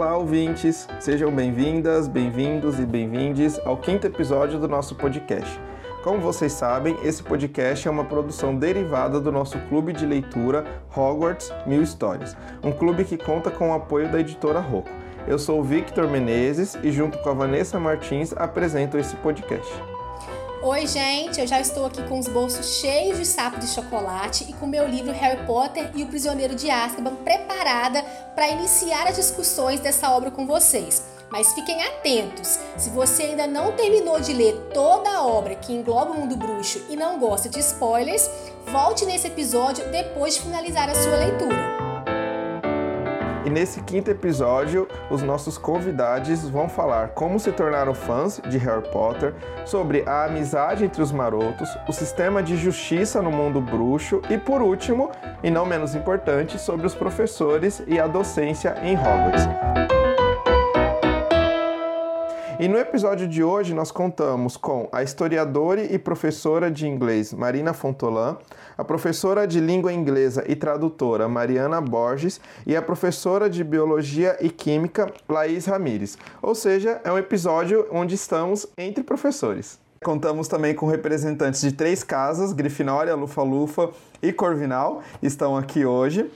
Olá, ouvintes! Sejam bem-vindas, bem-vindos e bem-vindes ao quinto episódio do nosso podcast. Como vocês sabem, esse podcast é uma produção derivada do nosso clube de leitura Hogwarts Mil Histórias, um clube que conta com o apoio da editora Rocco. Eu sou o Victor Menezes e, junto com a Vanessa Martins, apresento esse podcast. Oi, gente! Eu já estou aqui com os bolsos cheios de sapo de chocolate e com meu livro Harry Potter e o Prisioneiro de Azkaban preparada para iniciar as discussões dessa obra com vocês. Mas fiquem atentos! Se você ainda não terminou de ler toda a obra que engloba o mundo bruxo e não gosta de spoilers, volte nesse episódio depois de finalizar a sua leitura. E nesse quinto episódio, os nossos convidados vão falar como se tornaram fãs de Harry Potter, sobre a amizade entre os marotos, o sistema de justiça no mundo bruxo e, por último, e não menos importante, sobre os professores e a docência em Hogwarts. E no episódio de hoje nós contamos com a historiadora e professora de inglês Marina Fontolan, a professora de língua inglesa e tradutora Mariana Borges e a professora de biologia e química Laís Ramires. Ou seja, é um episódio onde estamos entre professores. Contamos também com representantes de três casas, Grifinória, Lufa-Lufa e Corvinal, estão aqui hoje.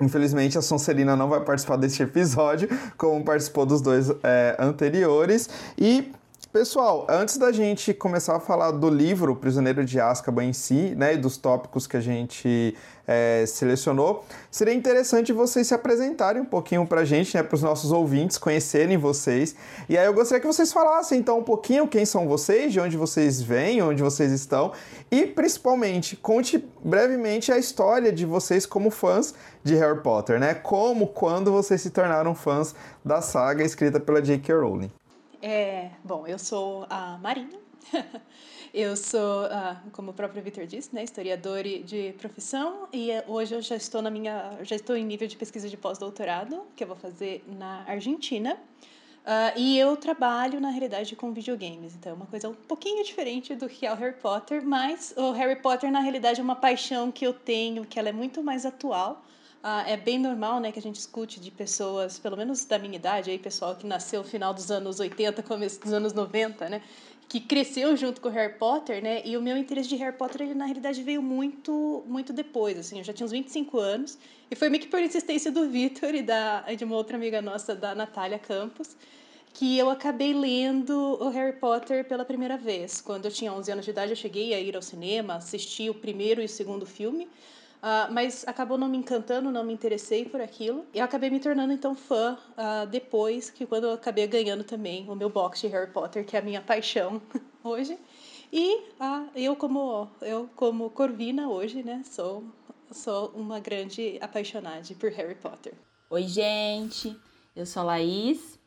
Infelizmente, a Sonserina não vai participar deste episódio, como participou dos dois é, anteriores. E Pessoal, antes da gente começar a falar do livro Prisioneiro de Azkaban em si, né, e dos tópicos que a gente é, selecionou, seria interessante vocês se apresentarem um pouquinho para a gente, né, para os nossos ouvintes conhecerem vocês. E aí eu gostaria que vocês falassem então um pouquinho quem são vocês, de onde vocês vêm, onde vocês estão e principalmente conte brevemente a história de vocês como fãs de Harry Potter, né? Como, quando vocês se tornaram fãs da saga escrita pela J.K. Rowling. É, bom, eu sou a Marina. eu sou, como o próprio Victor disse, né, historiadora de profissão e é, hoje eu já estou na minha, já estou em nível de pesquisa de pós-doutorado que eu vou fazer na Argentina. Uh, e eu trabalho, na realidade, com videogames. Então, é uma coisa um pouquinho diferente do que é o Harry Potter, mas o Harry Potter, na realidade, é uma paixão que eu tenho, que ela é muito mais atual ah, é bem normal né, que a gente escute de pessoas, pelo menos da minha idade, aí, pessoal que nasceu no final dos anos 80, começo dos anos 90, né? Que cresceu junto com o Harry Potter, né? E o meu interesse de Harry Potter, ele, na realidade, veio muito muito depois, assim. Eu já tinha uns 25 anos. E foi meio que por insistência do Vitor e da, de uma outra amiga nossa, da Natália Campos, que eu acabei lendo o Harry Potter pela primeira vez. Quando eu tinha 11 anos de idade, eu cheguei a ir ao cinema, assisti o primeiro e o segundo filme. Uh, mas acabou não me encantando, não me interessei por aquilo. E eu acabei me tornando então fã uh, depois, que quando eu acabei ganhando também o meu box de Harry Potter, que é a minha paixão hoje. E uh, eu como eu como Corvina hoje, né, sou sou uma grande apaixonada por Harry Potter. Oi, gente. Eu sou a Laís,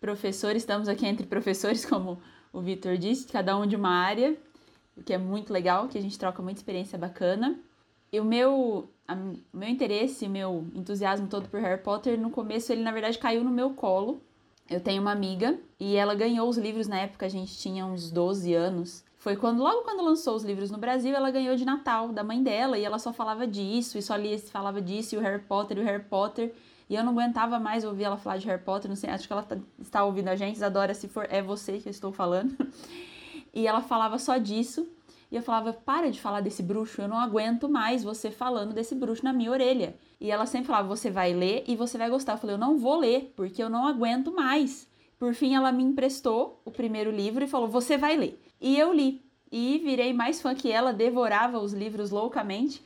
professora, estamos aqui entre professores, como o Vitor disse, cada um de uma área, o que é muito legal, que a gente troca muita experiência bacana. O meu, a, o meu interesse, meu entusiasmo todo por Harry Potter, no começo ele na verdade caiu no meu colo. Eu tenho uma amiga e ela ganhou os livros na época, a gente tinha uns 12 anos. Foi quando, logo quando lançou os livros no Brasil, ela ganhou de Natal da mãe dela e ela só falava disso, e só lia, falava disso, e o Harry Potter, e o Harry Potter. E eu não aguentava mais ouvir ela falar de Harry Potter, não sei, acho que ela tá, está ouvindo a gente, adora se for, é você que eu estou falando. e ela falava só disso. E eu falava: para de falar desse bruxo, eu não aguento mais você falando desse bruxo na minha orelha. E ela sempre falava: você vai ler e você vai gostar. Eu falei: eu não vou ler, porque eu não aguento mais. Por fim, ela me emprestou o primeiro livro e falou: você vai ler. E eu li. E virei mais fã que ela, devorava os livros loucamente.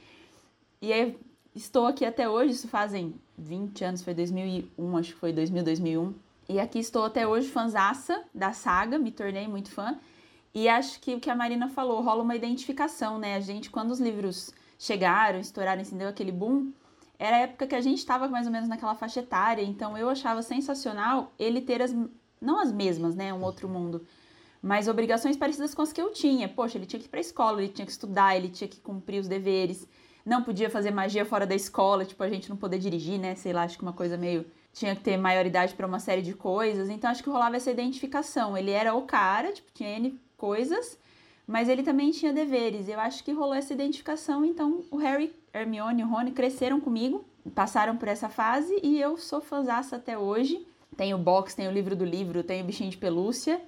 E aí, estou aqui até hoje, isso fazem 20 anos, foi 2001, acho que foi 2000, 2001. E aqui estou até hoje, fanzaça da saga, me tornei muito fã. E acho que o que a Marina falou, rola uma identificação, né? A gente, quando os livros chegaram, estouraram, deu aquele boom, era a época que a gente estava mais ou menos naquela faixa etária, então eu achava sensacional ele ter as, não as mesmas, né? Um outro mundo, mas obrigações parecidas com as que eu tinha. Poxa, ele tinha que ir pra escola, ele tinha que estudar, ele tinha que cumprir os deveres, não podia fazer magia fora da escola, tipo, a gente não poder dirigir, né? Sei lá, acho que uma coisa meio tinha que ter maioridade para uma série de coisas, então acho que rolava essa identificação. Ele era o cara, tipo, tinha N coisas, mas ele também tinha deveres. Eu acho que rolou essa identificação, então o Harry, Hermione e o Rony cresceram comigo, passaram por essa fase e eu sou fãzaça até hoje. Tenho box, tenho livro do livro, tenho bichinho de pelúcia.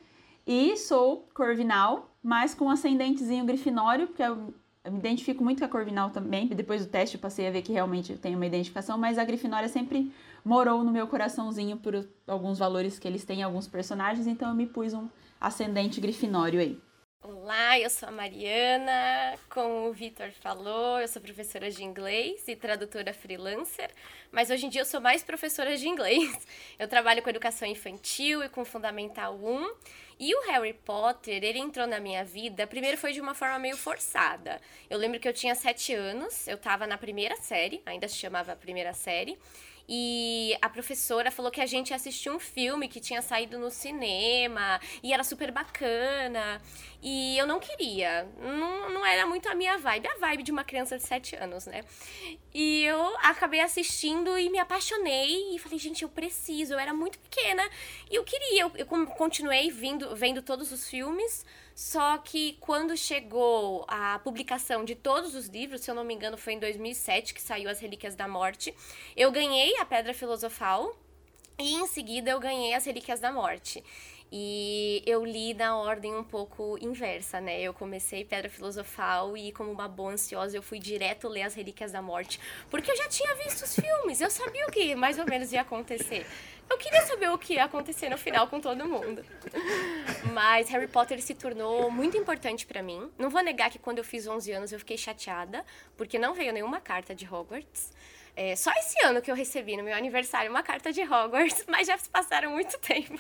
E sou corvinal, mas com ascendentezinho grifinório, porque eu, me identifico muito com a corvinal também. Depois do teste eu passei a ver que realmente tem uma identificação, mas a grifinória sempre morou no meu coraçãozinho por alguns valores que eles têm alguns personagens, então eu me pus um ascendente grifinório aí. Olá, eu sou a Mariana. Como o Vitor falou, eu sou professora de inglês e tradutora freelancer, mas hoje em dia eu sou mais professora de inglês. Eu trabalho com educação infantil e com Fundamental 1. E o Harry Potter, ele entrou na minha vida, primeiro foi de uma forma meio forçada. Eu lembro que eu tinha sete anos, eu estava na primeira série, ainda se chamava primeira série, e a professora falou que a gente assistiu um filme que tinha saído no cinema e era super bacana. E eu não queria. Não, não era muito a minha vibe, a vibe de uma criança de 7 anos, né? E eu acabei assistindo e me apaixonei e falei, gente, eu preciso. Eu era muito pequena e eu queria. Eu, eu continuei vindo, vendo todos os filmes. Só que quando chegou a publicação de todos os livros, se eu não me engano, foi em 2007 que saiu As Relíquias da Morte, eu ganhei a Pedra Filosofal e em seguida eu ganhei As Relíquias da Morte. E eu li na ordem um pouco inversa, né? Eu comecei Pedra Filosofal e, como uma boa ansiosa, eu fui direto ler As Relíquias da Morte. Porque eu já tinha visto os filmes, eu sabia o que mais ou menos ia acontecer. Eu queria saber o que ia acontecer no final com todo mundo. Mas Harry Potter se tornou muito importante para mim. Não vou negar que quando eu fiz 11 anos eu fiquei chateada, porque não veio nenhuma carta de Hogwarts. É, só esse ano que eu recebi no meu aniversário uma carta de Hogwarts, mas já se passaram muito tempo.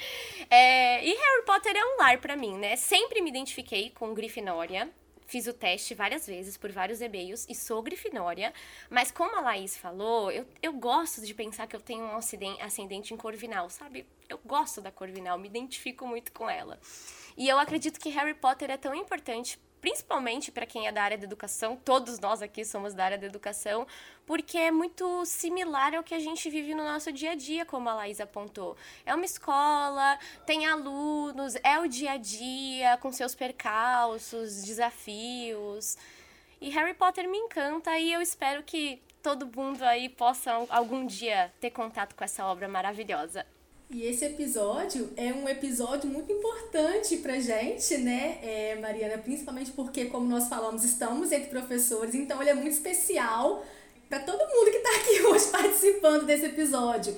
É, e Harry Potter é um lar para mim, né? Sempre me identifiquei com Grifinória. Fiz o teste várias vezes por vários e-mails e sou grifinória. Mas como a Laís falou, eu, eu gosto de pensar que eu tenho um ascendente em Corvinal, sabe? Eu gosto da Corvinal, me identifico muito com ela. E eu acredito que Harry Potter é tão importante principalmente para quem é da área da educação, todos nós aqui somos da área da educação, porque é muito similar ao que a gente vive no nosso dia a dia, como a Laís apontou. É uma escola, tem alunos, é o dia a dia, com seus percalços, desafios. E Harry Potter me encanta e eu espero que todo mundo aí possa algum dia ter contato com essa obra maravilhosa. E esse episódio é um episódio muito importante pra gente, né, é, Mariana? Principalmente porque, como nós falamos, estamos entre professores, então ele é muito especial para todo mundo que está aqui hoje participando desse episódio.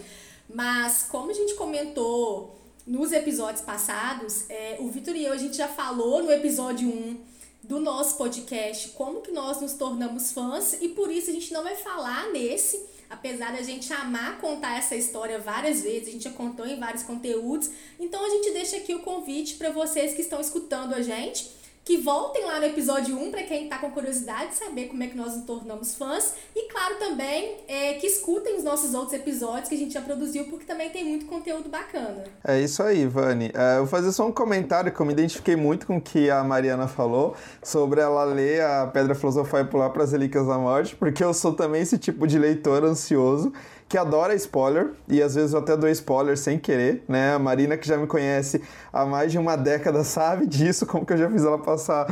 Mas, como a gente comentou nos episódios passados, é, o Vitor e eu, a gente já falou no episódio 1 do nosso podcast como que nós nos tornamos fãs e por isso a gente não vai falar nesse apesar da gente amar contar essa história várias vezes, a gente já contou em vários conteúdos, então a gente deixa aqui o convite para vocês que estão escutando a gente que voltem lá no episódio 1 para quem está com curiosidade de saber como é que nós nos tornamos fãs. E claro também é, que escutem os nossos outros episódios que a gente já produziu, porque também tem muito conteúdo bacana. É isso aí, Vani. É, eu vou fazer só um comentário que eu me identifiquei muito com o que a Mariana falou sobre ela ler a Pedra Filosofal e pular para as Relíquias da Morte, porque eu sou também esse tipo de leitor ansioso que adora spoiler, e às vezes eu até dou spoiler sem querer, né? A Marina, que já me conhece há mais de uma década, sabe disso, como que eu já fiz ela passar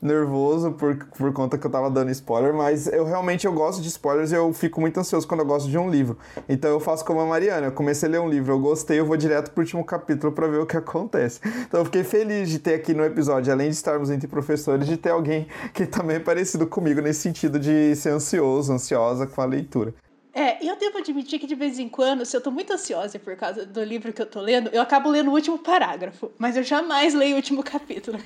nervoso por, por conta que eu tava dando spoiler, mas eu realmente eu gosto de spoilers e eu fico muito ansioso quando eu gosto de um livro. Então eu faço como a Mariana, eu comecei a ler um livro, eu gostei, eu vou direto pro último capítulo para ver o que acontece. Então eu fiquei feliz de ter aqui no episódio, além de estarmos entre professores, de ter alguém que também é parecido comigo nesse sentido de ser ansioso, ansiosa com a leitura. É, eu devo admitir que de vez em quando, se eu tô muito ansiosa por causa do livro que eu tô lendo, eu acabo lendo o último parágrafo, mas eu jamais leio o último capítulo.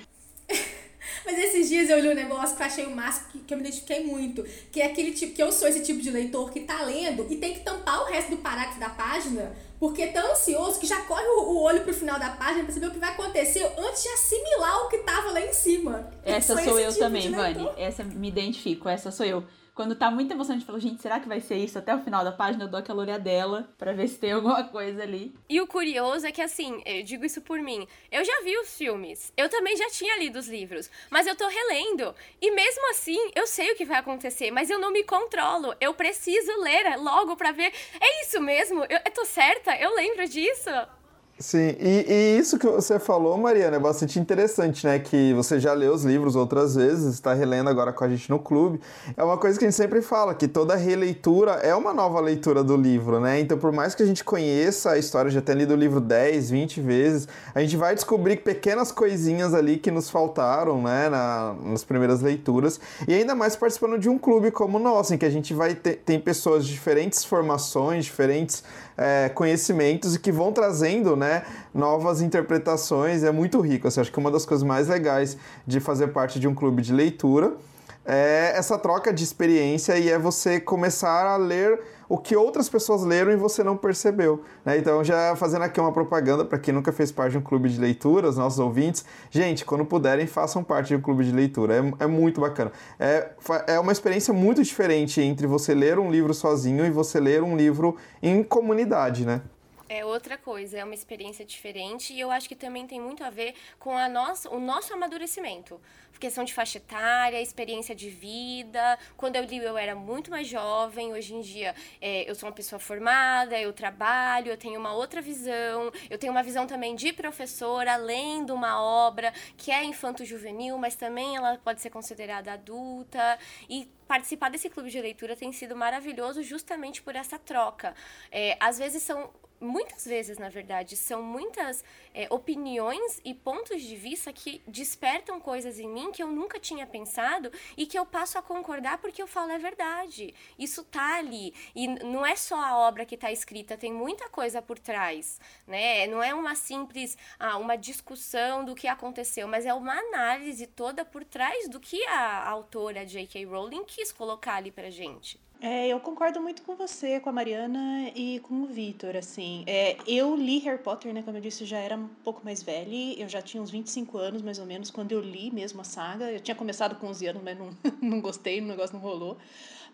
Mas esses dias eu li um negócio que eu achei o máximo, que, que eu me identifiquei muito. Que é aquele tipo, que eu sou esse tipo de leitor que tá lendo e tem que tampar o resto do parágrafo da página, porque é tão ansioso que já corre o, o olho pro final da página pra saber o que vai acontecer antes de assimilar o que tava lá em cima. Essa sou eu tipo também, Vani. Essa me identifico, essa sou eu. Quando tá muito emocionante, falo, gente, será que vai ser isso? Até o final da página eu dou aquela olhadela pra ver se tem alguma coisa ali. E o curioso é que, assim, eu digo isso por mim, eu já vi os filmes, eu também já tinha lido os livros, mas eu tô relendo. E mesmo assim, eu sei o que vai acontecer, mas eu não me controlo. Eu preciso ler logo pra ver. É isso mesmo? Eu, eu tô certa? Eu lembro disso? Sim, e, e, isso que você falou, Mariana, é bastante interessante, né? Que você já leu os livros outras vezes, está relendo agora com a gente no clube. É uma coisa que a gente sempre fala, que toda releitura é uma nova leitura do livro, né? Então, por mais que a gente conheça a história, já tenha lido o livro 10, 20 vezes, a gente vai descobrir pequenas coisinhas ali que nos faltaram, né? Na, nas primeiras leituras. E ainda mais participando de um clube como o nosso, em que a gente vai ter tem pessoas de diferentes formações, diferentes é, conhecimentos e que vão trazendo né, novas interpretações. É muito rico. Assim, acho que uma das coisas mais legais de fazer parte de um clube de leitura é essa troca de experiência e é você começar a ler o que outras pessoas leram e você não percebeu. Né? Então, já fazendo aqui uma propaganda para quem nunca fez parte de um clube de leitura, os nossos ouvintes, gente, quando puderem, façam parte de um clube de leitura. É, é muito bacana. É, é uma experiência muito diferente entre você ler um livro sozinho e você ler um livro em comunidade, né? É outra coisa, é uma experiência diferente e eu acho que também tem muito a ver com a nossa, o nosso amadurecimento. Questão de faixa etária, experiência de vida. Quando eu li, eu era muito mais jovem. Hoje em dia, é, eu sou uma pessoa formada, eu trabalho, eu tenho uma outra visão. Eu tenho uma visão também de professora, além de uma obra que é infanto-juvenil, mas também ela pode ser considerada adulta. E participar desse clube de leitura tem sido maravilhoso justamente por essa troca. É, às vezes são muitas vezes, na verdade, são muitas é, opiniões e pontos de vista que despertam coisas em mim que eu nunca tinha pensado e que eu passo a concordar porque eu falo é verdade. Isso tá ali. E não é só a obra que está escrita, tem muita coisa por trás, né? Não é uma simples ah, uma discussão do que aconteceu, mas é uma análise toda por trás do que a autora J.K. Rowling quis colocar ali pra gente. É, eu concordo muito com você, com a Mariana e com o Vitor, assim. É, eu li Harry Potter, né, como eu disse, já era um pouco mais velha, eu já tinha uns 25 anos, mais ou menos, quando eu li mesmo a saga. Eu tinha começado com 11 anos, mas não, não gostei, o negócio não rolou.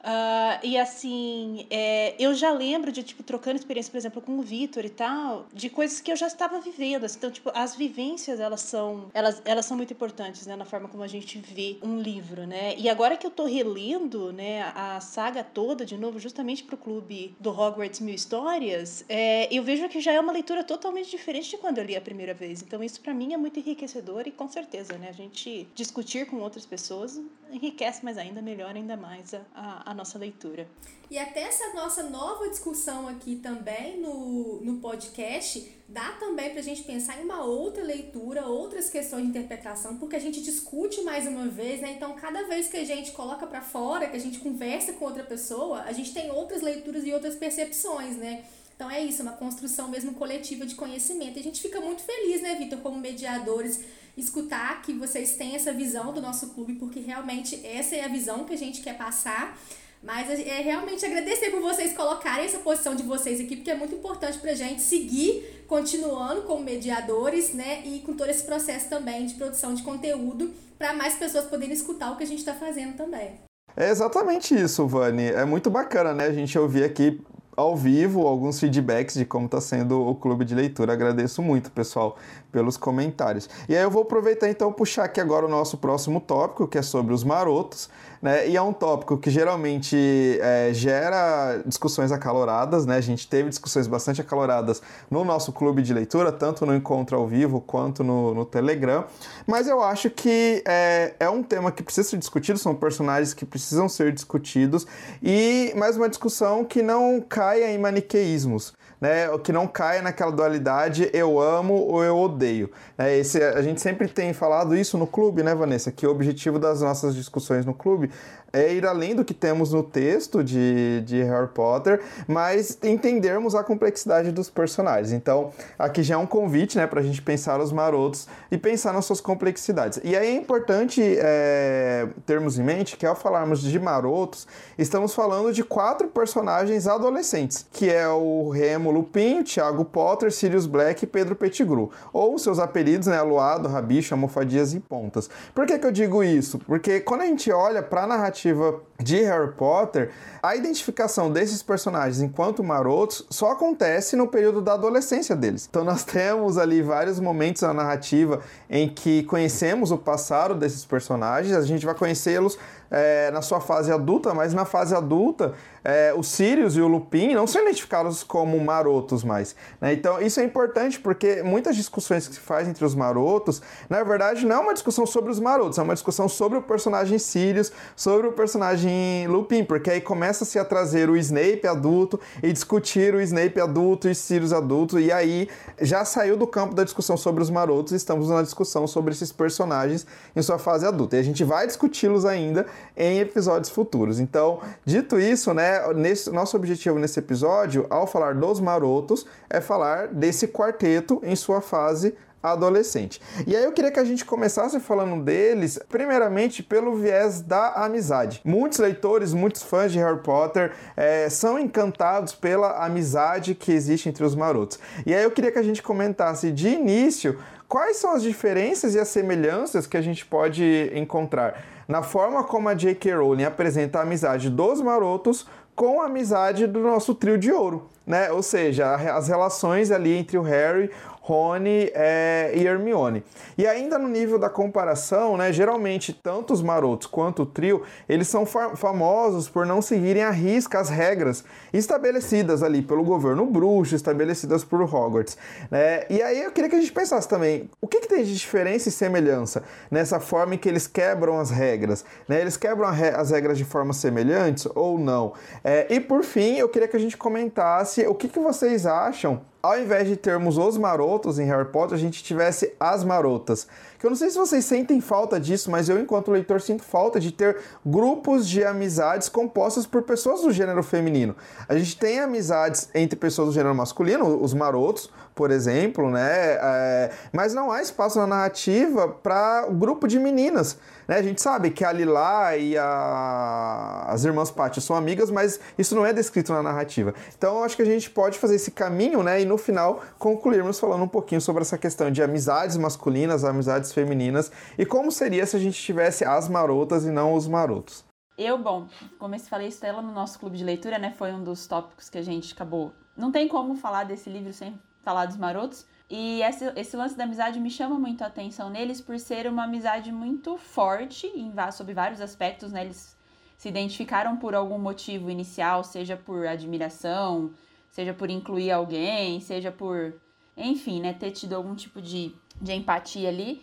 Uh, e assim, é, eu já lembro de, tipo, trocando experiência, por exemplo, com o Vitor e tal, de coisas que eu já estava vivendo. Assim, então, tipo, as vivências, elas são, elas, elas são muito importantes, né, na forma como a gente vê um livro, né? E agora que eu tô relendo, né, a saga toda de novo, justamente pro clube do Hogwarts Mil Histórias, é, eu vejo que já é uma leitura totalmente diferente de quando eu li a primeira vez. Então, isso para mim é muito enriquecedor e com certeza, né, a gente discutir com outras pessoas enriquece mais ainda, melhora ainda mais a, a, a nossa leitura. E até essa nossa nova discussão aqui também no, no podcast dá também para a gente pensar em uma outra leitura, outras questões de interpretação, porque a gente discute mais uma vez, né? Então, cada vez que a gente coloca para fora, que a gente conversa com outra pessoa, a gente tem outras leituras e outras percepções, né? Então é isso, uma construção mesmo coletiva de conhecimento. E a gente fica muito feliz, né, Vitor, como mediadores escutar que vocês têm essa visão do nosso clube, porque realmente essa é a visão que a gente quer passar. Mas é realmente agradecer por vocês colocarem essa posição de vocês aqui, porque é muito importante para a gente seguir continuando como mediadores, né? E com todo esse processo também de produção de conteúdo, para mais pessoas poderem escutar o que a gente está fazendo também. É exatamente isso, Vani. É muito bacana, né? A gente ouvir aqui ao vivo alguns feedbacks de como está sendo o clube de leitura. Agradeço muito, pessoal, pelos comentários. E aí eu vou aproveitar então puxar aqui agora o nosso próximo tópico, que é sobre os marotos né? E é um tópico que geralmente é, gera discussões acaloradas, né? A gente teve discussões bastante acaloradas no nosso clube de leitura, tanto no encontro ao vivo quanto no, no Telegram. Mas eu acho que é, é um tema que precisa ser discutido, são personagens que precisam ser discutidos, e mais uma discussão que não caia em maniqueísmos né, que não caia naquela dualidade eu amo ou eu odeio. É, esse, a gente sempre tem falado isso no clube, né, Vanessa? Que o objetivo das nossas discussões no clube é ir além do que temos no texto de, de Harry Potter, mas entendermos a complexidade dos personagens. Então, aqui já é um convite né, para a gente pensar os marotos e pensar nas suas complexidades. E aí é importante é, termos em mente que ao falarmos de marotos, estamos falando de quatro personagens adolescentes, que é o Remo Lupin, Thiago Potter, Sirius Black e Pedro Pettigrew, ou seus apelidos, né, Aluado, Rabicho, Almofadias e Pontas. Por que, que eu digo isso? Porque quando a gente olha para a narrativa narrativa de Harry Potter, a identificação desses personagens enquanto marotos só acontece no período da adolescência deles. Então nós temos ali vários momentos na narrativa em que conhecemos o passado desses personagens, a gente vai conhecê-los é, na sua fase adulta, mas na fase adulta é, o Sirius e o Lupin não são identificados como marotos mais. Né? Então isso é importante porque muitas discussões que se faz entre os marotos, na verdade, não é uma discussão sobre os marotos, é uma discussão sobre o personagem Sirius, sobre o personagem Lupin, porque aí começa-se a trazer o Snape adulto e discutir o Snape adulto e Sirius adulto, e aí já saiu do campo da discussão sobre os marotos, estamos na discussão sobre esses personagens em sua fase adulta. E a gente vai discuti-los ainda em episódios futuros. Então, dito isso, né, nesse, nosso objetivo nesse episódio, ao falar dos marotos, é falar desse quarteto em sua fase adolescente. E aí eu queria que a gente começasse falando deles, primeiramente pelo viés da amizade. Muitos leitores, muitos fãs de Harry Potter é, são encantados pela amizade que existe entre os marotos. E aí eu queria que a gente comentasse de início quais são as diferenças e as semelhanças que a gente pode encontrar na forma como a J.K. Rowling apresenta a amizade dos marotos com a amizade do nosso trio de ouro, né? Ou seja, as relações ali entre o Harry, Rony é, e Hermione. E ainda no nível da comparação, né, geralmente tanto os marotos quanto o trio, eles são famosos por não seguirem à risca as regras estabelecidas ali pelo governo bruxo, estabelecidas por Hogwarts. Né? E aí eu queria que a gente pensasse também, o que, que tem de diferença e semelhança nessa forma em que eles quebram as regras? Né? Eles quebram as regras de forma semelhantes ou não? É, e por fim, eu queria que a gente comentasse o que, que vocês acham ao invés de termos os marotos em Harry Potter, a gente tivesse as marotas. Que eu não sei se vocês sentem falta disso, mas eu, enquanto leitor, sinto falta de ter grupos de amizades compostas por pessoas do gênero feminino. A gente tem amizades entre pessoas do gênero masculino, os marotos, por exemplo, né? É, mas não há espaço na narrativa para grupo de meninas. Né? A gente sabe que a Lila e a... as irmãs Pátio são amigas, mas isso não é descrito na narrativa. Então acho que a gente pode fazer esse caminho, né? E no final concluirmos falando um pouquinho sobre essa questão de amizades masculinas, amizades femininas e como seria se a gente tivesse as marotas e não os marotos. Eu, bom, como eu falei, Estela no nosso clube de leitura, né? Foi um dos tópicos que a gente acabou. Não tem como falar desse livro sem falar dos marotos. E esse, esse lance da amizade me chama muito a atenção neles por ser uma amizade muito forte em, sobre vários aspectos, né? Eles se identificaram por algum motivo inicial, seja por admiração, seja por incluir alguém, seja por, enfim, né, ter tido algum tipo de, de empatia ali.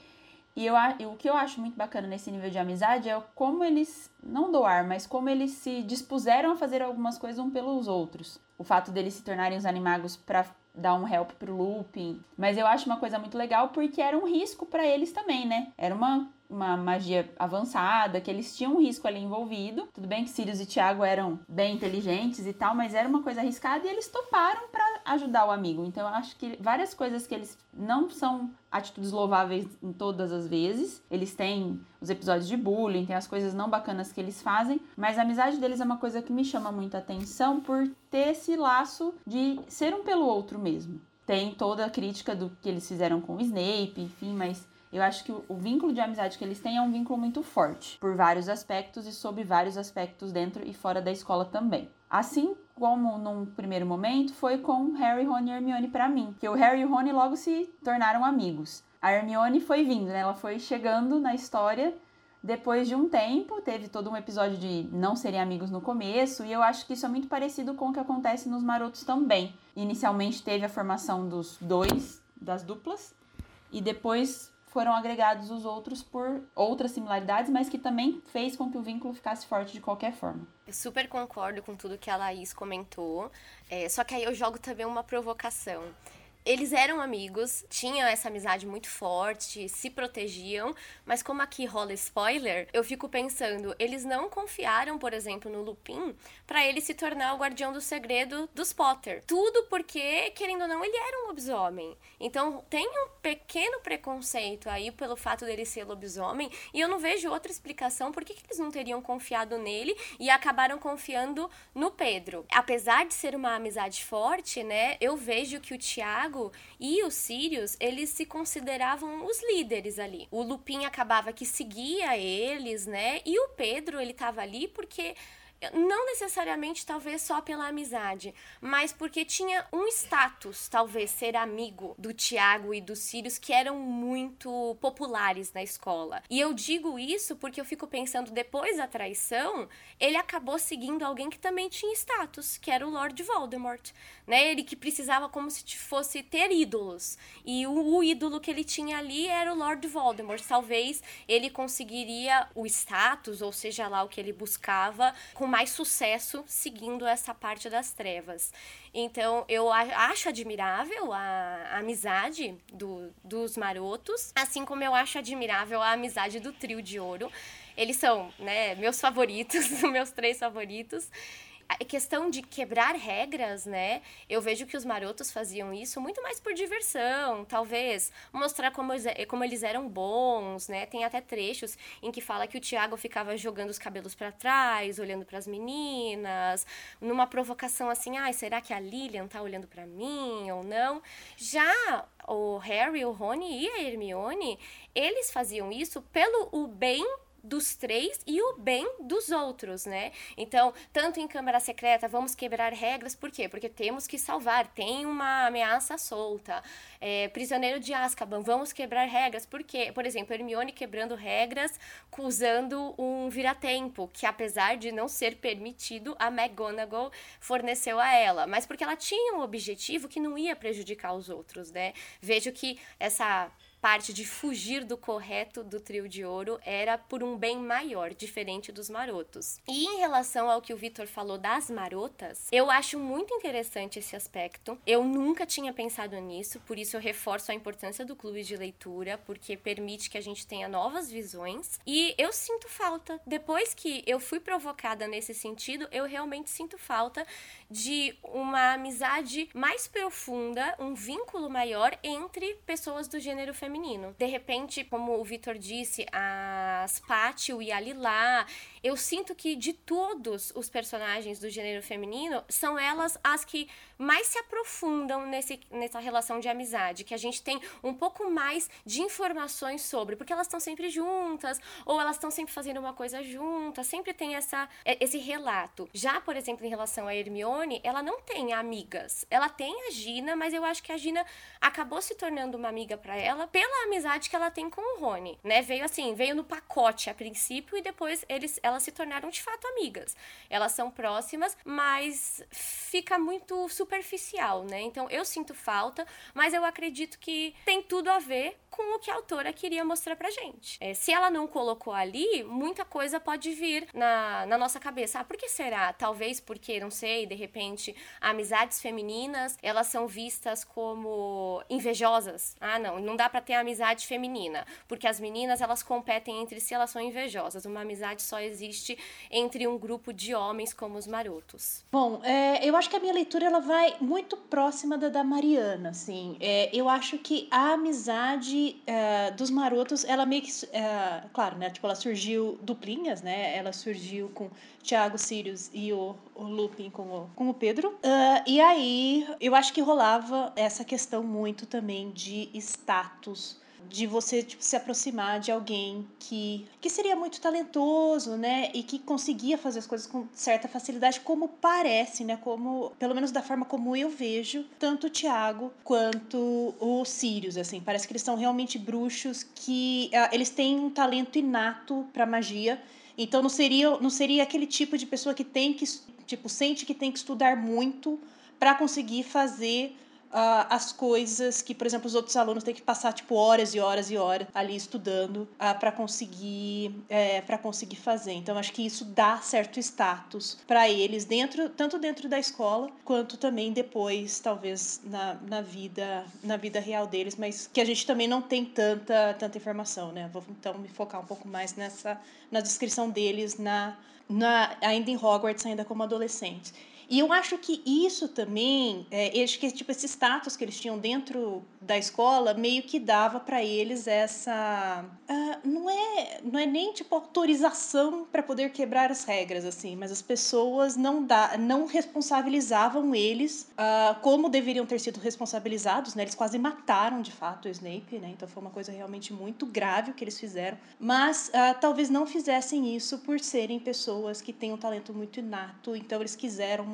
E eu, o que eu acho muito bacana nesse nível de amizade é como eles, não doar, mas como eles se dispuseram a fazer algumas coisas um pelos outros. O fato deles se tornarem os animagos para dar um help pro Lupin. Mas eu acho uma coisa muito legal porque era um risco para eles também, né? Era uma, uma magia avançada, que eles tinham um risco ali envolvido. Tudo bem que Sirius e Thiago eram bem inteligentes e tal, mas era uma coisa arriscada e eles toparam para ajudar o amigo. Então eu acho que várias coisas que eles não são atitudes louváveis em todas as vezes. Eles têm os episódios de bullying, tem as coisas não bacanas que eles fazem, mas a amizade deles é uma coisa que me chama muita atenção por ter esse laço de ser um pelo outro mesmo. Tem toda a crítica do que eles fizeram com o Snape, enfim, mas eu acho que o, vínculo de amizade que eles têm é um vínculo muito forte, por vários aspectos e sob vários aspectos dentro e fora da escola também. Assim como num primeiro momento foi com Harry, Ron e Hermione para mim, que o Harry e o Rony logo se tornaram amigos. A Hermione foi vindo, né? Ela foi chegando na história depois de um tempo, teve todo um episódio de não serem amigos no começo, e eu acho que isso é muito parecido com o que acontece nos Marotos também. Inicialmente teve a formação dos dois, das duplas, e depois foram agregados os outros por outras similaridades, mas que também fez com que o vínculo ficasse forte de qualquer forma. Eu super concordo com tudo que a Laís comentou, é, só que aí eu jogo também uma provocação eles eram amigos, tinham essa amizade muito forte, se protegiam, mas como aqui rola spoiler, eu fico pensando, eles não confiaram, por exemplo, no Lupin para ele se tornar o guardião do segredo dos Potter. Tudo porque, querendo ou não, ele era um lobisomem. Então, tem um pequeno preconceito aí pelo fato dele ser lobisomem, e eu não vejo outra explicação por que, eles não teriam confiado nele e acabaram confiando no Pedro. Apesar de ser uma amizade forte, né, eu vejo que o Tiago Tiago e o Sirius, eles se consideravam os líderes ali. O Lupin acabava que seguia eles, né? E o Pedro, ele tava ali porque não necessariamente talvez só pela amizade, mas porque tinha um status, talvez ser amigo do Tiago e do Sirius que eram muito populares na escola. E eu digo isso porque eu fico pensando depois da traição, ele acabou seguindo alguém que também tinha status, que era o Lord Voldemort, né? Ele que precisava como se fosse ter ídolos. E o, o ídolo que ele tinha ali era o Lord Voldemort. Talvez ele conseguiria o status, ou seja lá o que ele buscava, com mais sucesso seguindo essa parte das trevas. Então, eu acho admirável a, amizade do, dos marotos, assim como eu acho admirável a amizade do trio de ouro. Eles são, né, meus favoritos, meus três favoritos a questão de quebrar regras, né? Eu vejo que os marotos faziam isso muito mais por diversão, talvez mostrar como, como eles eram bons, né? Tem até trechos em que fala que o Tiago ficava jogando os cabelos para trás, olhando para as meninas, numa provocação assim, ai, ah, será que a Lilian tá olhando para mim ou não? Já o Harry, o Rony e a Hermione, eles faziam isso pelo o bem dos três e o bem dos outros, né? Então, tanto em Câmara Secreta, vamos quebrar regras, por quê? Porque temos que salvar, tem uma ameaça solta. É, prisioneiro de Azkaban, vamos quebrar regras, por quê? Por exemplo, Hermione quebrando regras usando um vira-tempo, que apesar de não ser permitido, a McGonagall forneceu a ela, mas porque ela tinha um objetivo que não ia prejudicar os outros, né? Vejo que essa parte de fugir do correto do trio de ouro era por um bem maior, diferente dos marotos. E em relação ao que o Vitor falou das marotas, eu acho muito interessante esse aspecto. Eu nunca tinha pensado nisso, por isso eu reforço a importância do clube de leitura, porque permite que a gente tenha novas visões. E eu sinto falta, depois que eu fui provocada nesse sentido, eu realmente sinto falta de uma amizade mais profunda, um vínculo maior entre pessoas do gênero feminino. De repente, como o Vitor disse, as Pátio e a Lilá, eu sinto que de todos os personagens do gênero feminino, são elas as que mais se aprofundam nesse, nessa relação de amizade, que a gente tem um pouco mais de informações sobre, porque elas estão sempre juntas, ou elas estão sempre fazendo uma coisa juntas, sempre tem essa, é, esse relato. Já, por exemplo, em relação a Hermione, ela não tem amigas. Ela tem a Gina, mas eu acho que a Gina acabou se tornando uma amiga para ela pela amizade que ela tem com o Rony, né? Veio assim, veio no pacote a princípio e depois eles, elas se tornaram de fato amigas. Elas são próximas, mas fica muito superficial, né? Então eu sinto falta, mas eu acredito que tem tudo a ver com o que a autora queria mostrar pra gente. É, se ela não colocou ali, muita coisa pode vir na, na nossa cabeça. Ah, por que será? Talvez porque, não sei, de repente, amizades femininas, elas são vistas como invejosas. Ah, não, não dá para ter amizade feminina, porque as meninas, elas competem entre si, elas são invejosas. Uma amizade só existe entre um grupo de homens como os marotos. Bom, é, eu acho que a minha leitura, ela vai muito próxima da da Mariana, assim. É, eu acho que a amizade uh, dos marotos, ela meio que. Uh, claro, né? Tipo, ela surgiu duplinhas, né? Ela surgiu com Tiago Sirius e o, o Lupin com o, com o Pedro. Uh, e aí, eu acho que rolava essa questão muito também de status de você tipo, se aproximar de alguém que, que seria muito talentoso, né? E que conseguia fazer as coisas com certa facilidade, como parece, né? Como, pelo menos da forma como eu vejo, tanto o Tiago quanto o Sirius, assim. Parece que eles são realmente bruxos que uh, eles têm um talento inato para magia. Então não seria, não seria aquele tipo de pessoa que tem que, tipo, sente que tem que estudar muito para conseguir fazer uh, as coisas que, por exemplo, os outros alunos têm que passar tipo horas e horas e horas ali estudando uh, ah, para conseguir é, para conseguir fazer. Então acho que isso dá certo status para eles dentro tanto dentro da escola quanto também depois talvez na, na vida na vida real deles, mas que a gente também não tem tanta tanta informação, né? Vou então me focar um pouco mais nessa na descrição deles na na, ainda em Hogwarts, ainda como adolescentes. E eu acho que isso também, é, que tipo esse status que eles tinham dentro da escola meio que dava para eles essa uh, não é não é nem tipo autorização para poder quebrar as regras assim, mas as pessoas não dá não responsabilizavam eles uh, como deveriam ter sido responsabilizados, né? Eles quase mataram de fato o Snape, né? Então foi uma coisa realmente muito grave o que eles fizeram, mas uh, talvez não fizessem isso por serem pessoas que têm um talento muito inato, então eles quiseram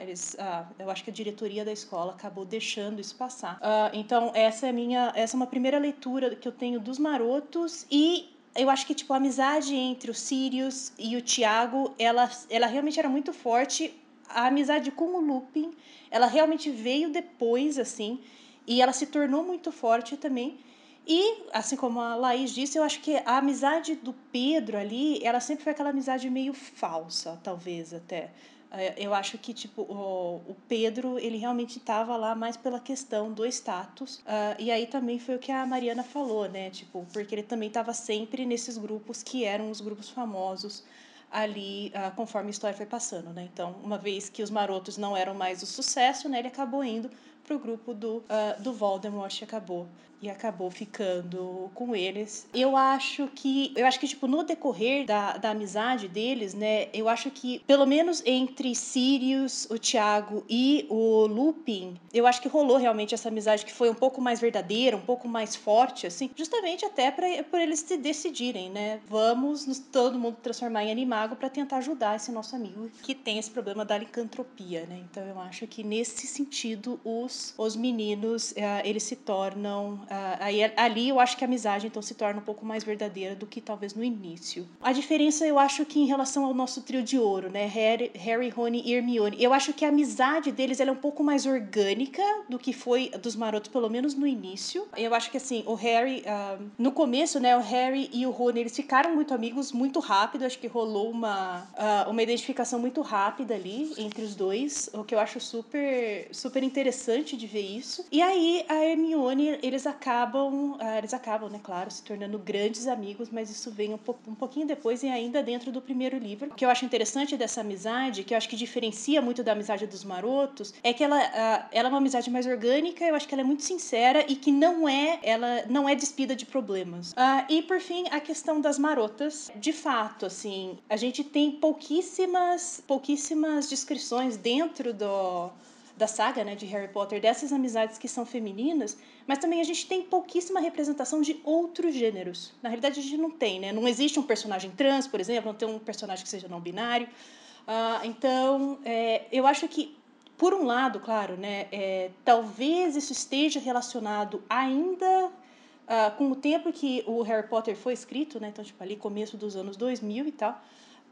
eles, eu acho que a diretoria da escola acabou deixando isso passar. Então, essa é minha, essa é uma primeira leitura que eu tenho dos marotos e eu acho que tipo a amizade entre o Sirius e o Tiago, ela ela realmente era muito forte. A amizade com o Lupin, ela realmente veio depois assim, e ela se tornou muito forte também. E, assim como a Laís disse, eu acho que a amizade do Pedro ali, ela sempre foi aquela amizade meio falsa, talvez até. É, eu acho que tipo o, Pedro ele realmente estava lá mais pela questão do status. Uh, e aí também foi o que a Mariana falou né? Tipo porque ele também estava sempre nesses grupos que eram os grupos famosos ali uh, conforme a história foi passando né? Então uma vez que os marotos não eram mais o sucesso né ele acabou indo pro grupo do uh, do Voldemort acabou e acabou ficando com eles. Eu acho que eu acho que tipo no decorrer da, da amizade deles, né, eu acho que pelo menos entre Sirius, o Tiago e o Lupin, eu acho que rolou realmente essa amizade que foi um pouco mais verdadeira, um pouco mais forte assim, justamente até para por eles se decidirem, né? Vamos nos, todo mundo transformar em animago para tentar ajudar esse nosso amigo que tem esse problema da licantropia, né? Então eu acho que nesse sentido os os meninos, uh, eles se tornam Uh, aí, ali eu acho que a amizade então se torna um pouco mais verdadeira do que talvez no início. A diferença eu acho que em relação ao nosso trio de ouro, né, Harry, Harry Rony e Hermione, eu acho que a amizade deles é um pouco mais orgânica do que foi dos marotos, pelo menos no início. Eu acho que assim, o Harry, uh, no começo, né, o Harry e o Rony, eles ficaram muito amigos muito rápido, acho que rolou uma, uh, uma identificação muito rápida ali entre os dois, o que eu acho super, super interessante de ver isso. E aí a Hermione, eles acabam, uh, eles acabam, né, claro, se tornando grandes amigos, mas isso vem um, po um pouquinho depois e ainda dentro do primeiro livro. O que eu acho interessante dessa amizade, que eu acho que diferencia muito da amizade dos marotos, é que ela, uh, ela é uma amizade mais orgânica, eu acho que ela é muito sincera e que não é, ela não é despida de problemas. Uh, e por fim, a questão das marotas. De fato, assim, a gente tem pouquíssimas, pouquíssimas descrições dentro do da saga né, de Harry Potter, dessas amizades que são femininas, mas também a gente tem pouquíssima representação de outros gêneros. Na realidade, a gente não tem, né? Não existe um personagem trans, por exemplo, não tem um personagem que seja não binário. Uh, então, é, eu acho que, por um lado, claro, né, é, talvez isso esteja relacionado ainda uh, com o tempo que o Harry Potter foi escrito, né? Então, tipo, ali começo dos anos 2000 e tal.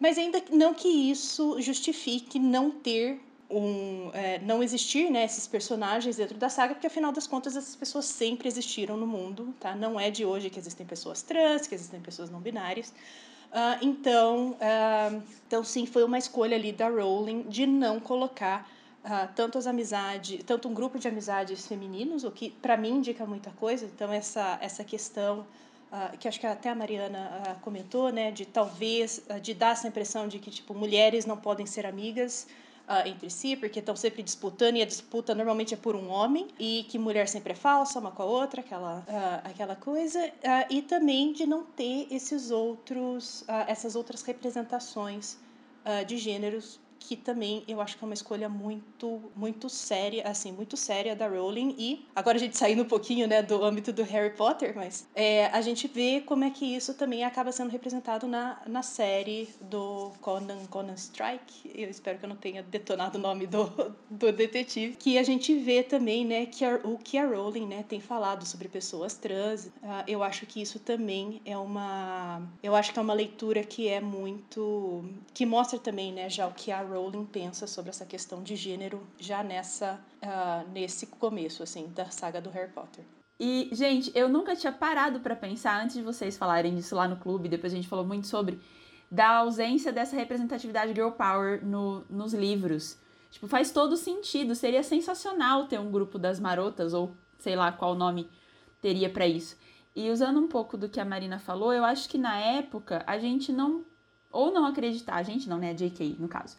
Mas ainda não que isso justifique não ter um, é, não existir né, esses personagens dentro da saga, porque afinal das contas essas pessoas sempre existiram no mundo, tá? Não é de hoje que existem pessoas trans, que existem pessoas não binárias. Uh, então, uh, então sim, foi uma escolha ali da Rowling de não colocar uh, tanto as amizades, tanto um grupo de amizades femininos, o que para mim indica muita coisa. Então essa essa questão que acho que até a Mariana comentou, né, de talvez de dar essa impressão de que tipo mulheres não podem ser amigas uh, entre si, porque estão sempre disputando e a disputa normalmente é por um homem e que mulher sempre é falsa uma com a outra, aquela, uh, aquela coisa, uh, e também de não ter esses outros, essas outras representações de gêneros que também eu acho que é uma escolha muito, muito séria, assim, muito séria da Rowling. E agora a gente saindo um pouquinho, né, do âmbito do Harry Potter, mas é, a gente vê como é que isso também acaba sendo representado na, na série do Conan, Conan Strike. Eu espero que eu não tenha detonado o nome do, do detetive. Que a gente vê também, né, que a, o que a Rowling, né, tem falado sobre pessoas trans. Uh, eu acho que isso também é uma, eu acho que é uma leitura que é muito, que mostra também, né, já o que a Rowling pensa sobre essa questão de gênero já nessa uh, nesse começo assim da saga do Harry Potter. E, gente, eu nunca tinha parado para pensar antes de vocês falarem disso lá no clube, depois a gente falou muito sobre da ausência dessa representatividade girl power no, nos livros. Tipo, faz todo sentido, seria sensacional ter um grupo das marotas ou sei lá qual nome teria para isso. E usando um pouco do que a Marina falou, eu acho que na época a gente não ou não acreditar, a gente não, né, a JK no caso.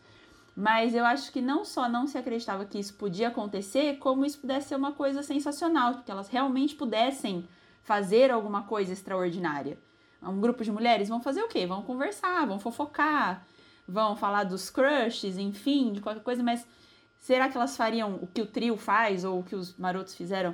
Mas eu acho que não só não se acreditava que isso podia acontecer, como isso pudesse ser uma coisa sensacional, que elas realmente pudessem fazer alguma coisa extraordinária. Um grupo de mulheres vão fazer o quê? Vão conversar, vão fofocar, vão falar dos crushes, enfim, de qualquer coisa, mas será que elas fariam o que o trio faz ou o que os marotos fizeram?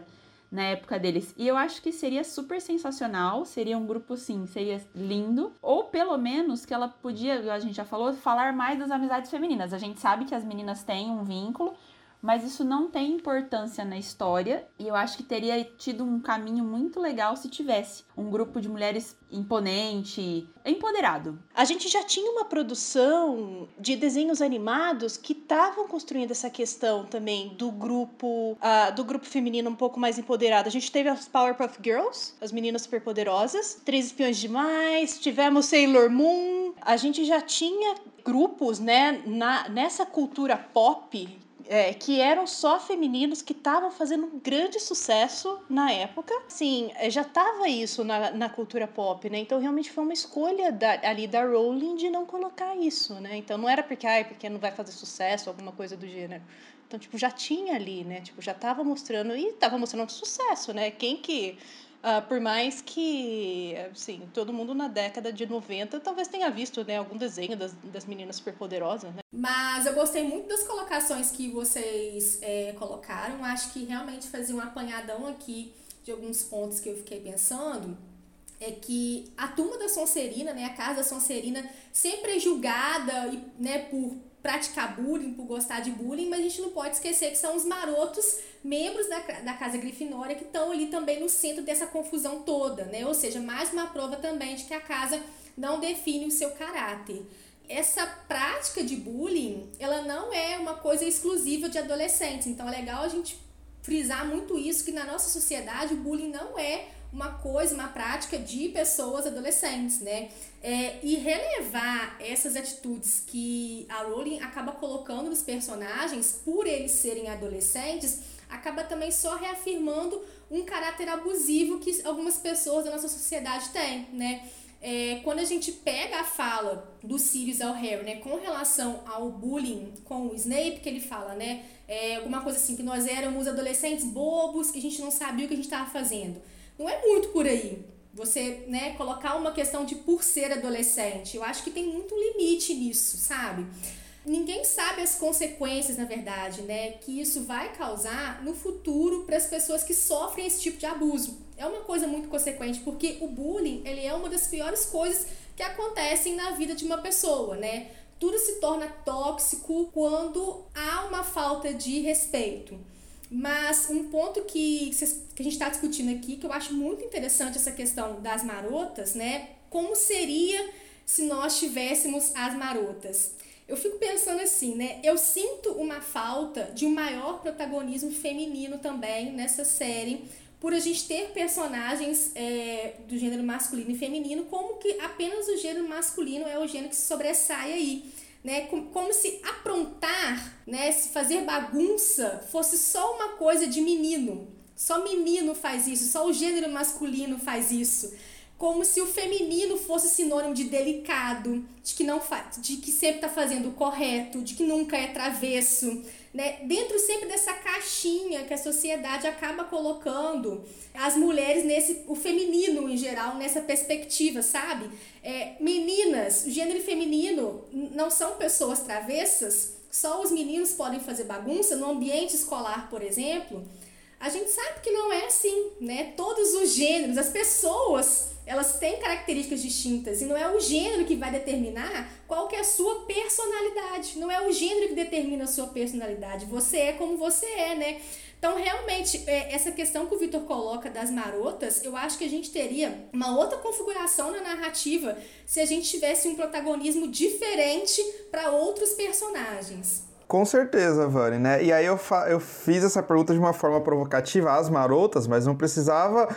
Na época deles. E eu acho que seria super sensacional, seria um grupo sim, seria lindo, ou pelo menos que ela podia, a gente já falou, falar mais das amizades femininas. A gente sabe que as meninas têm um vínculo, mas isso não tem importância na história e eu acho que teria tido um caminho muito legal se tivesse um grupo de mulheres imponente, empoderado. A gente já tinha uma produção de desenhos animados que estavam construindo essa questão também do grupo uh, do grupo feminino um pouco mais empoderado. A gente teve as Powerpuff Girls, as meninas superpoderosas, Três Espiões Demais, tivemos Sailor Moon. A gente já tinha grupos, né, na, nessa cultura pop é, que eram só femininos que estavam fazendo um grande sucesso na época. Sim, é, já estava isso na, na cultura pop, né? Então realmente foi uma escolha da, ali da Rowling de não colocar isso, né? Então não era porque, ai, porque não vai fazer sucesso, alguma coisa do gênero. Então, tipo, já tinha ali, né? Tipo, já estava mostrando, e estava mostrando sucesso, né? Quem que Uh, por mais que, assim, todo mundo na década de 90 talvez tenha visto, né, algum desenho das, das meninas superpoderosas, né? Mas eu gostei muito das colocações que vocês é, colocaram. Acho que realmente fazia um apanhadão aqui de alguns pontos que eu fiquei pensando. É que a turma da Sonserina, né, a casa da Sonserina, sempre é julgada né, por praticar bullying, por gostar de bullying, mas a gente não pode esquecer que são os marotos membros da, da Casa Grifinória que estão ali também no centro dessa confusão toda, né? Ou seja, mais uma prova também de que a casa não define o seu caráter. Essa prática de bullying, ela não é uma coisa exclusiva de adolescentes, então é legal a gente frisar muito isso, que na nossa sociedade o bullying não é uma coisa, uma prática de pessoas adolescentes, né? É, e relevar essas atitudes que a Rowling acaba colocando nos personagens, por eles serem adolescentes, acaba também só reafirmando um caráter abusivo que algumas pessoas da nossa sociedade têm, né? É, quando a gente pega a fala do Sirius ao Harry, né, com relação ao bullying com o Snape, que ele fala, né, é, alguma coisa assim, que nós éramos adolescentes bobos, que a gente não sabia o que a gente estava fazendo. Não é muito por aí. Você, né, colocar uma questão de por ser adolescente. Eu acho que tem muito limite nisso, sabe? Ninguém sabe as consequências, na verdade, né, que isso vai causar no futuro para as pessoas que sofrem esse tipo de abuso. É uma coisa muito consequente, porque o bullying, ele é uma das piores coisas que acontecem na vida de uma pessoa, né? Tudo se torna tóxico quando há uma falta de respeito. Mas um ponto que, que a gente está discutindo aqui, que eu acho muito interessante essa questão das marotas, né? Como seria se nós tivéssemos as marotas? Eu fico pensando assim, né? Eu sinto uma falta de um maior protagonismo feminino também nessa série, por a gente ter personagens é, do gênero masculino e feminino, como que apenas o gênero masculino é o gênero que se sobressai aí né? Como se aprontar, né? Se fazer bagunça fosse só uma coisa de menino. Só menino faz isso, só o gênero masculino faz isso. Como se o feminino fosse sinônimo de delicado, de que não faz, de que sempre está fazendo o correto, de que nunca é travesso, né? Dentro sempre dessa caixinha que a sociedade acaba colocando as mulheres nesse, o feminino em geral, nessa perspectiva, sabe? É, meninas, o gênero feminino não são pessoas travessas, só os meninos podem fazer bagunça no ambiente escolar, por exemplo. A gente sabe que não é assim, né? Todos os gêneros, as pessoas elas têm características distintas e não é o gênero que vai determinar qual que é a sua personalidade. Não é o gênero que determina a sua personalidade. Você é como você é, né? Então, realmente, é, essa questão que o Vitor coloca das marotas, eu acho que a gente teria uma outra configuração na narrativa se a gente tivesse um protagonismo diferente para outros personagens. Com certeza, Vani, né? E aí eu, eu fiz essa pergunta de uma forma provocativa às marotas, mas não precisava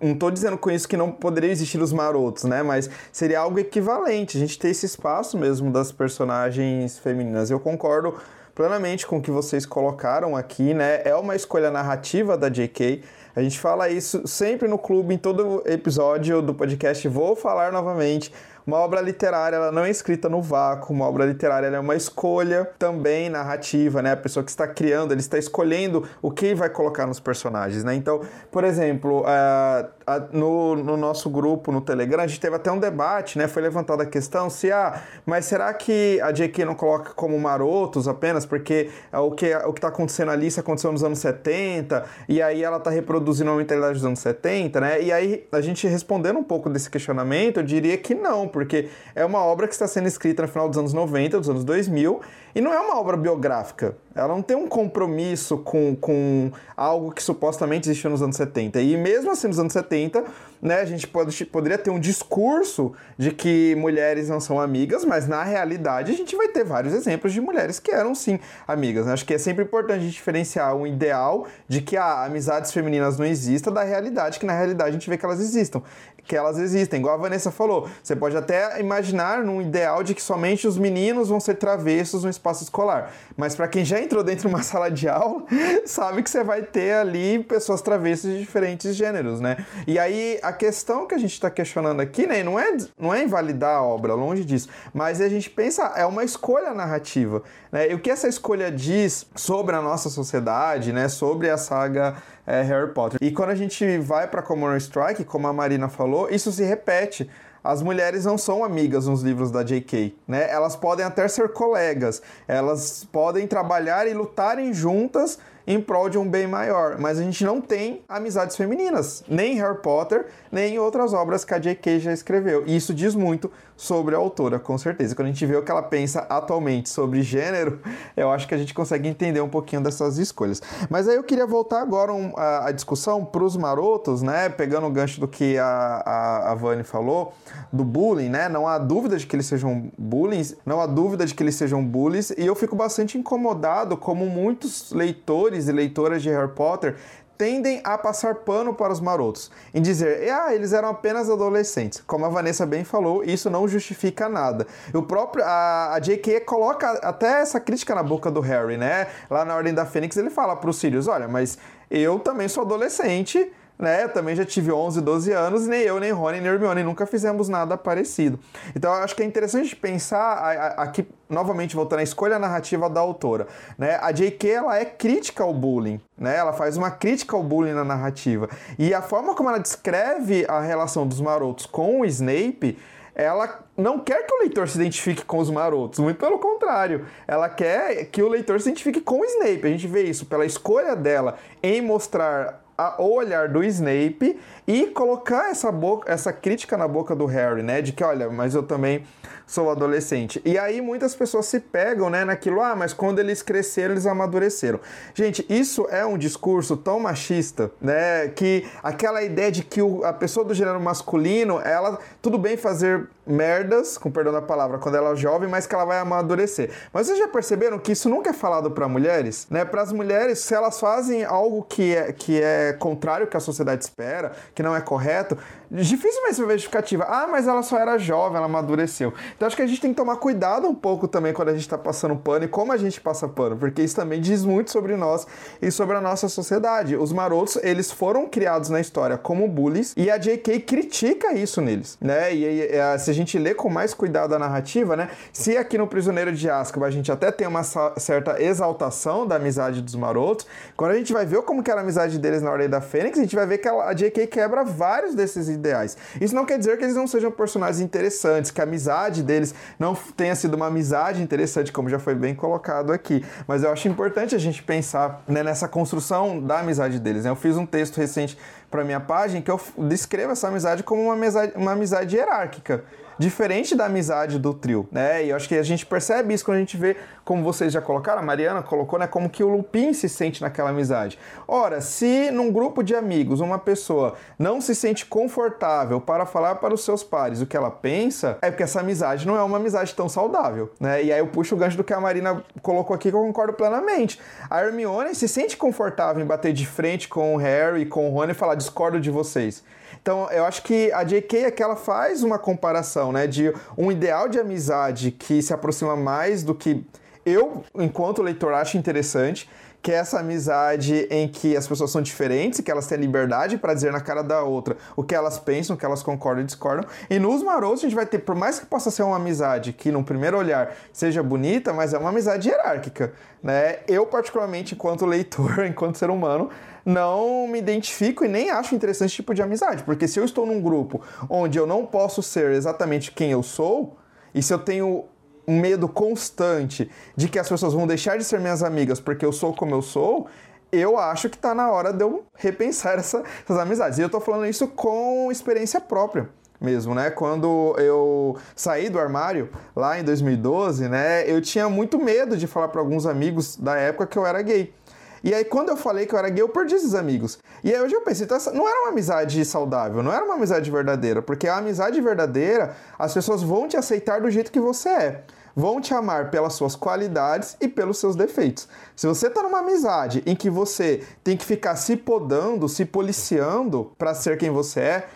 não estou dizendo com isso que não poderia existir os marotos, né? Mas seria algo equivalente, a gente ter esse espaço mesmo das personagens femininas. Eu concordo plenamente com o que vocês colocaram aqui, né? É uma escolha narrativa da JK. A gente fala isso sempre no clube, em todo episódio do podcast. Vou falar novamente. Uma obra literária ela não é escrita no vácuo, uma obra literária é uma escolha também narrativa, né? A pessoa que está criando, ele está escolhendo o que vai colocar nos personagens, né? Então, por exemplo, uh, no, no, nosso grupo no Telegram, a gente teve até um debate, né? Foi levantada a questão se, ah, mas será que a JK não coloca como marotos apenas? Porque o que o está acontecendo ali, isso aconteceu nos anos 70, e aí ela está reproduzindo a mentalidade dos anos 70, né? E aí, a gente respondendo um pouco desse questionamento, eu diria que não, porque é uma obra que está sendo escrita no final dos anos 90, dos anos 2000, e não é uma obra biográfica. Ela não tem um compromisso com, com algo que supostamente existiu nos anos 70. E mesmo assim, nos anos 70, né, a gente pode, poderia ter um discurso de que mulheres não são amigas, mas na realidade a gente vai ter vários exemplos de mulheres que eram sim amigas. Né? Acho que é sempre importante a gente diferenciar um ideal de que ah, amizades femininas não existam da realidade, que na realidade a gente vê que elas existam que elas existem. Igual a Vanessa falou, você pode até imaginar num ideal de que somente os meninos vão ser travessos no espaço escolar. Mas para quem já entrou dentro de uma sala de aula, sabe que você vai ter ali pessoas travessas de diferentes gêneros, né? E aí a questão que a gente está questionando aqui, né, não é, não é invalidar a obra, longe disso, mas a gente pensa, é uma escolha narrativa, né? E o que essa escolha diz sobre a nossa sociedade, né, sobre a saga é, Harry Potter. E quando a gente vai para Common Strike, como a Marina falou, isso se repete as mulheres não são amigas nos livros da J.K., né? Elas podem até ser colegas, elas podem trabalhar e lutarem juntas em prol de um bem maior. Mas a gente não tem amizades femininas, nem em Harry Potter, nem em outras obras que a J.K. já escreveu. E isso diz muito sobre a autora, com certeza. Quando a gente vê o que ela pensa atualmente sobre gênero, eu acho que a gente consegue entender um pouquinho dessas escolhas. Mas aí eu queria voltar agora um, a, a, discussão para os marotos, né? Pegando o gancho do que a, a, a Vani falou, do bullying, né? Não há dúvida de que eles sejam bullying, não há dúvida de que eles sejam bullies, e eu fico bastante incomodado como muitos leitores e leitoras de Harry Potter tendem a passar pano para os marotos, em dizer, ah, eles eram apenas adolescentes. Como a Vanessa bem falou, isso não justifica nada. O próprio a, a J.K. coloca até essa crítica na boca do Harry, né? Lá na Ordem da Fênix ele fala para os Sirius, olha, mas eu também sou adolescente, né? Também já tive 11, 12 anos, nem eu, nem Rony, nem Hermione nunca fizemos nada parecido. Então eu acho que é interessante pensar aqui novamente voltando à escolha narrativa da autora, né? A J.K. ela é crítica ao bullying, né? Ela faz uma crítica ao bullying na narrativa. E a forma como ela descreve a relação dos marotos com o Snape, ela não quer que o leitor se identifique com os marotos, muito pelo contrário. Ela quer que o leitor se identifique com o Snape. A gente vê isso pela escolha dela em mostrar o olhar do Snape e colocar essa, boca, essa crítica na boca do Harry, né? De que, olha, mas eu também sou adolescente. E aí muitas pessoas se pegam, né, naquilo, ah, mas quando eles cresceram, eles amadureceram. Gente, isso é um discurso tão machista, né, que aquela ideia de que o, a pessoa do gênero masculino, ela, tudo bem fazer merdas, com perdão da palavra, quando ela é jovem, mas que ela vai amadurecer. Mas vocês já perceberam que isso nunca é falado para mulheres, né? Para as mulheres, se elas fazem algo que é, que é contrário ao que a sociedade espera, que não é correto, dificilmente você vê justificativa. Ah, mas ela só era jovem, ela amadureceu. Então acho que a gente tem que tomar cuidado um pouco também quando a gente está passando pano e como a gente passa pano, porque isso também diz muito sobre nós e sobre a nossa sociedade. Os marotos, eles foram criados na história como bullies e a J.K. critica isso neles, né? E, e, e se a gente lê com mais cuidado a narrativa, né? Se aqui no Prisioneiro de Azkaban a gente até tem uma certa exaltação da amizade dos marotos, quando a gente vai ver como que era a amizade deles na Ordem da Fênix, a gente vai ver que a J.K. quebra vários desses ideais. Isso não quer dizer que eles não sejam personagens interessantes, que a amizade deles não tenha sido uma amizade interessante, como já foi bem colocado aqui. Mas eu acho importante a gente pensar né, nessa construção da amizade deles. Né? Eu fiz um texto recente para minha página que eu descrevo essa amizade como uma amizade, uma amizade hierárquica diferente da amizade do trio, né? E eu acho que a gente percebe isso quando a gente vê, como vocês já colocaram, a Mariana colocou, né? Como que o Lupin se sente naquela amizade. Ora, se num grupo de amigos uma pessoa não se sente confortável para falar para os seus pares o que ela pensa, é porque essa amizade não é uma amizade tão saudável, né? E aí eu puxo o gancho do que a Marina colocou aqui que eu concordo plenamente. A Hermione se sente confortável em bater de frente com o Harry, com o Rony e falar discordo de vocês. Então, eu acho que a JK é que ela faz uma comparação, né, de um ideal de amizade que se aproxima mais do que eu, enquanto leitor, acho interessante que é essa amizade em que as pessoas são diferentes, que elas têm liberdade para dizer na cara da outra o que elas pensam, o que elas concordam e discordam. E nos marotos a gente vai ter, por mais que possa ser uma amizade que no primeiro olhar seja bonita, mas é uma amizade hierárquica, né? Eu particularmente enquanto leitor, enquanto ser humano, não me identifico e nem acho interessante esse tipo de amizade, porque se eu estou num grupo onde eu não posso ser exatamente quem eu sou, e se eu tenho um medo constante de que as pessoas vão deixar de ser minhas amigas porque eu sou como eu sou, eu acho que está na hora de eu repensar essa, essas amizades. E eu estou falando isso com experiência própria mesmo, né? Quando eu saí do armário lá em 2012, né, eu tinha muito medo de falar para alguns amigos da época que eu era gay. E aí, quando eu falei que eu era gay, eu perdi esses amigos. E aí, hoje eu pensei, então, não era uma amizade saudável, não era uma amizade verdadeira, porque a amizade verdadeira, as pessoas vão te aceitar do jeito que você é vão te amar pelas suas qualidades e pelos seus defeitos. Se você está numa amizade em que você tem que ficar se podando, se policiando para ser quem você é,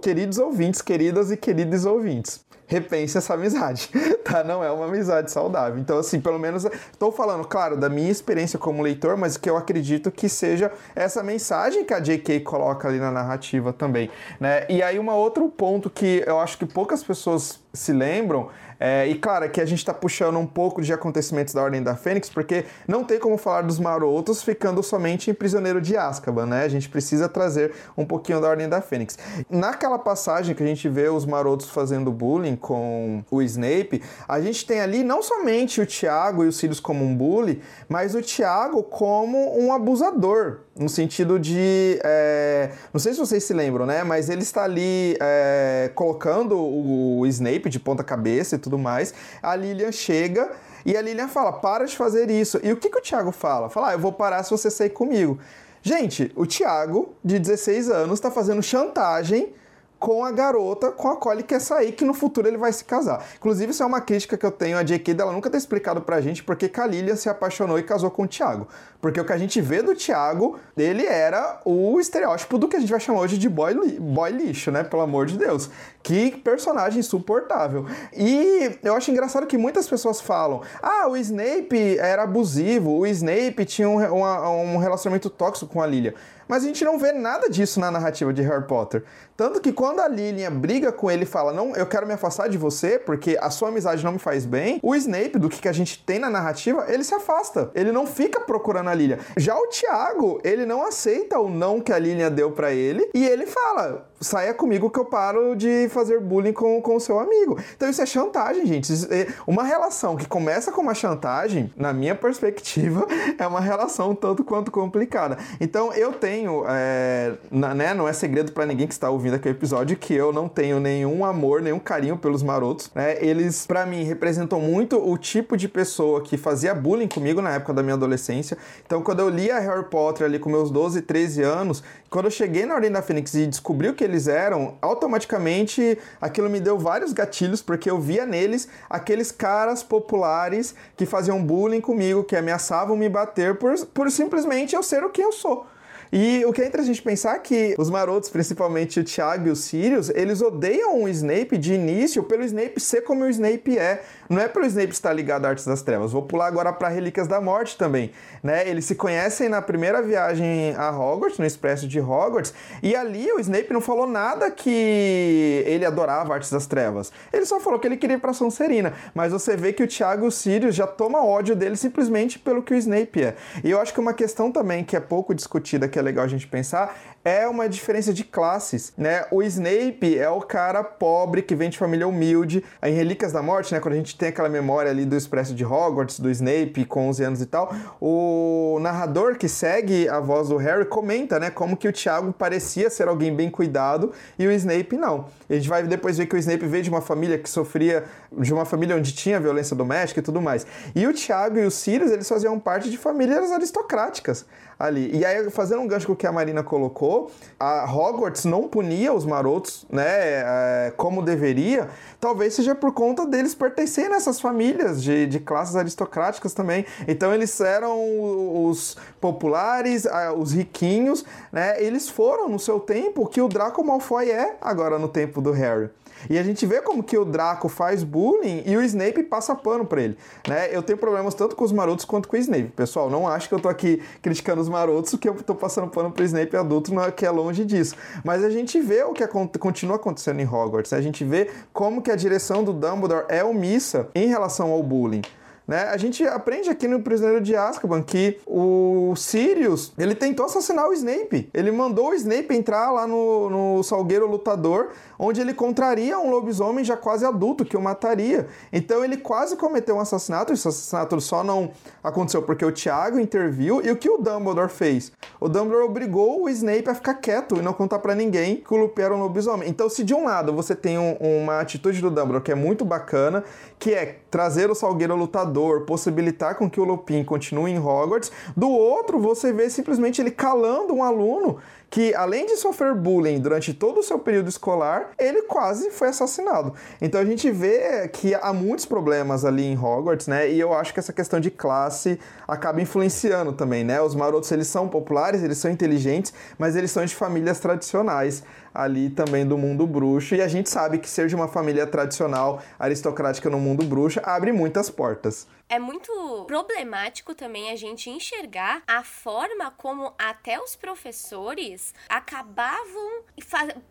queridos ouvintes, queridas e queridos ouvintes, repense essa amizade, tá? Não é uma amizade saudável. Então, assim, pelo menos estou falando, claro, da minha experiência como leitor, mas que eu acredito que seja essa mensagem que a J.K. coloca ali na narrativa também, né? E aí, um outro ponto que eu acho que poucas pessoas se lembram é, e claro, aqui a gente está puxando um pouco de acontecimentos da Ordem da Fênix, porque não tem como falar dos marotos ficando somente em Prisioneiro de Azkaban, né? A gente precisa trazer um pouquinho da Ordem da Fênix. Naquela passagem que a gente vê os marotos fazendo bullying com o Snape, a gente tem ali não somente o Tiago e os Sirius como um bully, mas o Tiago como um abusador, no sentido de. É, não sei se vocês se lembram, né? Mas ele está ali é, colocando o Snape de ponta cabeça e tudo mais. A Lilian chega e a Lilian fala: para de fazer isso. E o que, que o Thiago fala? Fala: ah, eu vou parar se você sair comigo. Gente, o Thiago, de 16 anos, está fazendo chantagem com a garota com a qual ele quer sair, que no futuro ele vai se casar. Inclusive, isso é uma crítica que eu tenho a J.K. dela nunca ter explicado pra gente porque Kalilian se apaixonou e casou com o Thiago. Porque o que a gente vê do Thiago, ele era o estereótipo do que a gente vai chamar hoje de boy, li boy lixo, né? Pelo amor de Deus. Que personagem insuportável. E eu acho engraçado que muitas pessoas falam: ah, o Snape era abusivo, o Snape tinha um, uma, um relacionamento tóxico com a Lilia. Mas a gente não vê nada disso na narrativa de Harry Potter. Tanto que quando a Lilian briga com ele e fala, não, eu quero me afastar de você porque a sua amizade não me faz bem, o Snape, do que, que a gente tem na narrativa, ele se afasta. Ele não fica procurando a Lilian. Já o Tiago, ele não aceita o não que a Lilian deu para ele e ele fala, saia comigo que eu paro de fazer bullying com o seu amigo. Então isso é chantagem, gente. É uma relação que começa com uma chantagem, na minha perspectiva, é uma relação tanto quanto complicada. Então eu tenho, é, né, não é segredo para ninguém que está ouvindo aqui o episódio que eu não tenho nenhum amor, nenhum carinho pelos marotos. Né? Eles, para mim, representam muito o tipo de pessoa que fazia bullying comigo na época da minha adolescência. Então quando eu lia Harry Potter ali com meus 12, 13 anos, quando eu cheguei na Ordem da Fênix e descobri o que eles eram, automaticamente aquilo me deu vários gatilhos, porque eu via neles aqueles caras populares que faziam bullying comigo, que ameaçavam me bater por, por simplesmente eu ser o que eu sou. E o que é interessante pensar é que os marotos, principalmente o Thiago e o Sirius, eles odeiam o Snape de início pelo Snape ser como o Snape é. Não é pelo Snape estar ligado a Artes das Trevas. Vou pular agora para Relíquias da Morte também. Né? Eles se conhecem na primeira viagem a Hogwarts, no Expresso de Hogwarts, e ali o Snape não falou nada que ele adorava Artes das Trevas. Ele só falou que ele queria ir para Sonserina. Mas você vê que o Thiago e o Sirius já toma ódio dele simplesmente pelo que o Snape é. E eu acho que uma questão também que é pouco discutida que é legal a gente pensar é uma diferença de classes, né? O Snape é o cara pobre que vem de família humilde. Em Relíquias da Morte, né, quando a gente tem aquela memória ali do Expresso de Hogwarts, do Snape com 11 anos e tal, o narrador que segue a voz do Harry comenta, né, como que o Tiago parecia ser alguém bem cuidado e o Snape não. E a gente vai depois ver que o Snape veio de uma família que sofria, de uma família onde tinha violência doméstica e tudo mais. E o Tiago e o Sirius, eles faziam parte de famílias aristocráticas ali. E aí, fazendo um gancho com o que a Marina colocou, a Hogwarts não punia os marotos, né, é, como deveria, talvez seja por conta deles pertencerem a essas famílias de, de classes aristocráticas também. Então, eles eram os populares, os riquinhos, né, eles foram no seu tempo o que o Draco Malfoy é agora no tempo do Harry. E a gente vê como que o Draco faz bullying e o Snape passa pano pra ele, né? Eu tenho problemas tanto com os marotos quanto com o Snape. Pessoal, não acho que eu tô aqui criticando os marotos, que eu tô passando pano pro Snape adulto, não é, que é longe disso. Mas a gente vê o que continua acontecendo em Hogwarts, né? a gente vê como que a direção do Dumbledore é omissa em relação ao bullying. Né? A gente aprende aqui no Prisioneiro de Azkaban que o Sirius, ele tentou assassinar o Snape. Ele mandou o Snape entrar lá no, no Salgueiro Lutador, onde ele contraria um lobisomem já quase adulto, que o mataria. Então ele quase cometeu um assassinato. Esse assassinato só não aconteceu porque o Tiago interviu. E o que o Dumbledore fez? O Dumbledore obrigou o Snape a ficar quieto e não contar para ninguém que o Lupin era um lobisomem. Então se de um lado você tem um, uma atitude do Dumbledore que é muito bacana, que é trazer o Salgueiro Lutador, possibilitar com que o Lupin continue em Hogwarts. Do outro, você vê simplesmente ele calando um aluno que, além de sofrer bullying durante todo o seu período escolar, ele quase foi assassinado. Então a gente vê que há muitos problemas ali em Hogwarts, né? E eu acho que essa questão de classe acaba influenciando também, né? Os marotos, eles são populares, eles são inteligentes, mas eles são de famílias tradicionais ali também do mundo bruxo. E a gente sabe que ser de uma família tradicional, aristocrática no mundo bruxo, abre muitas portas é muito problemático também a gente enxergar a forma como até os professores acabavam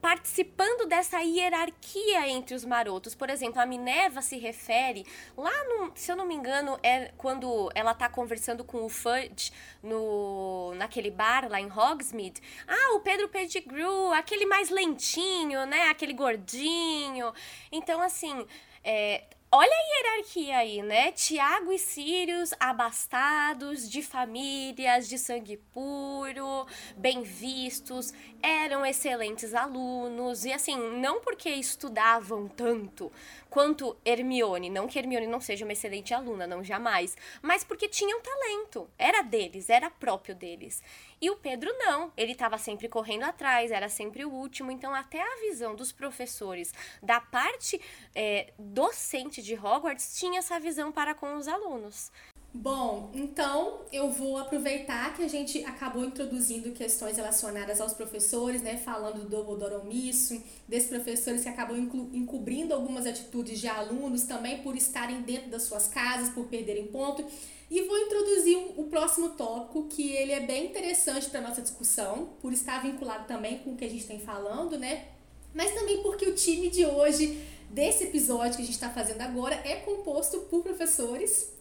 participando dessa hierarquia entre os marotos. Por exemplo, a Minerva se refere lá no, se eu não me engano, é quando ela tá conversando com o Fudge no naquele bar lá em Hogsmeade. Ah, o Pedro Pettigrew, aquele mais lentinho, né? Aquele gordinho. Então, assim, é, Olha a hierarquia aí, né? Tiago e Sírios, abastados, de famílias, de sangue puro, bem vistos, eram excelentes alunos. E assim, não porque estudavam tanto quanto Hermione, não que Hermione não seja uma excelente aluna, não jamais, mas porque tinham talento. Era deles, era próprio deles. E o Pedro não, ele estava sempre correndo atrás, era sempre o último. Então, até a visão dos professores da parte é, docente de Hogwarts tinha essa visão para com os alunos. Bom, então eu vou aproveitar que a gente acabou introduzindo questões relacionadas aos professores, né? Falando do Dumbledore omisso, desses professores que acabam encobrindo algumas atitudes de alunos também por estarem dentro das suas casas, por perderem ponto. E vou introduzir o próximo tópico, que ele é bem interessante para nossa discussão, por estar vinculado também com o que a gente tem falando, né? Mas também porque o time de hoje, desse episódio que a gente está fazendo agora, é composto por professores.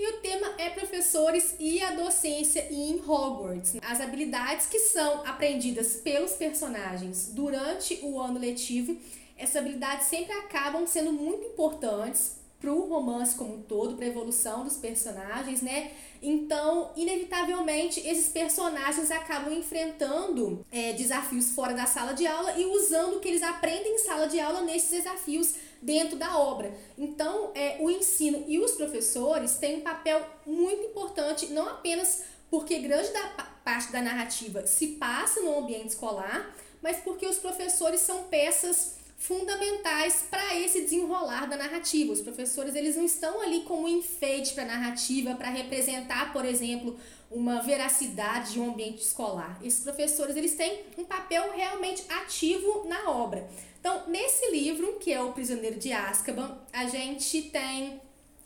E o tema é professores e a docência em Hogwarts. As habilidades que são aprendidas pelos personagens durante o ano letivo, essas habilidades sempre acabam sendo muito importantes para o romance como um todo, para a evolução dos personagens, né? Então, inevitavelmente, esses personagens acabam enfrentando é, desafios fora da sala de aula e usando o que eles aprendem em sala de aula nesses desafios dentro da obra. Então, é, o ensino e os professores têm um papel muito importante, não apenas porque grande da, parte da narrativa se passa no ambiente escolar, mas porque os professores são peças fundamentais para esse desenrolar da narrativa. Os professores eles não estão ali como enfeite para a narrativa, para representar, por exemplo, uma veracidade de um ambiente escolar. Esses professores eles têm um papel realmente ativo na obra. Então, nesse livro, que é O Prisioneiro de Azkaban, a gente tem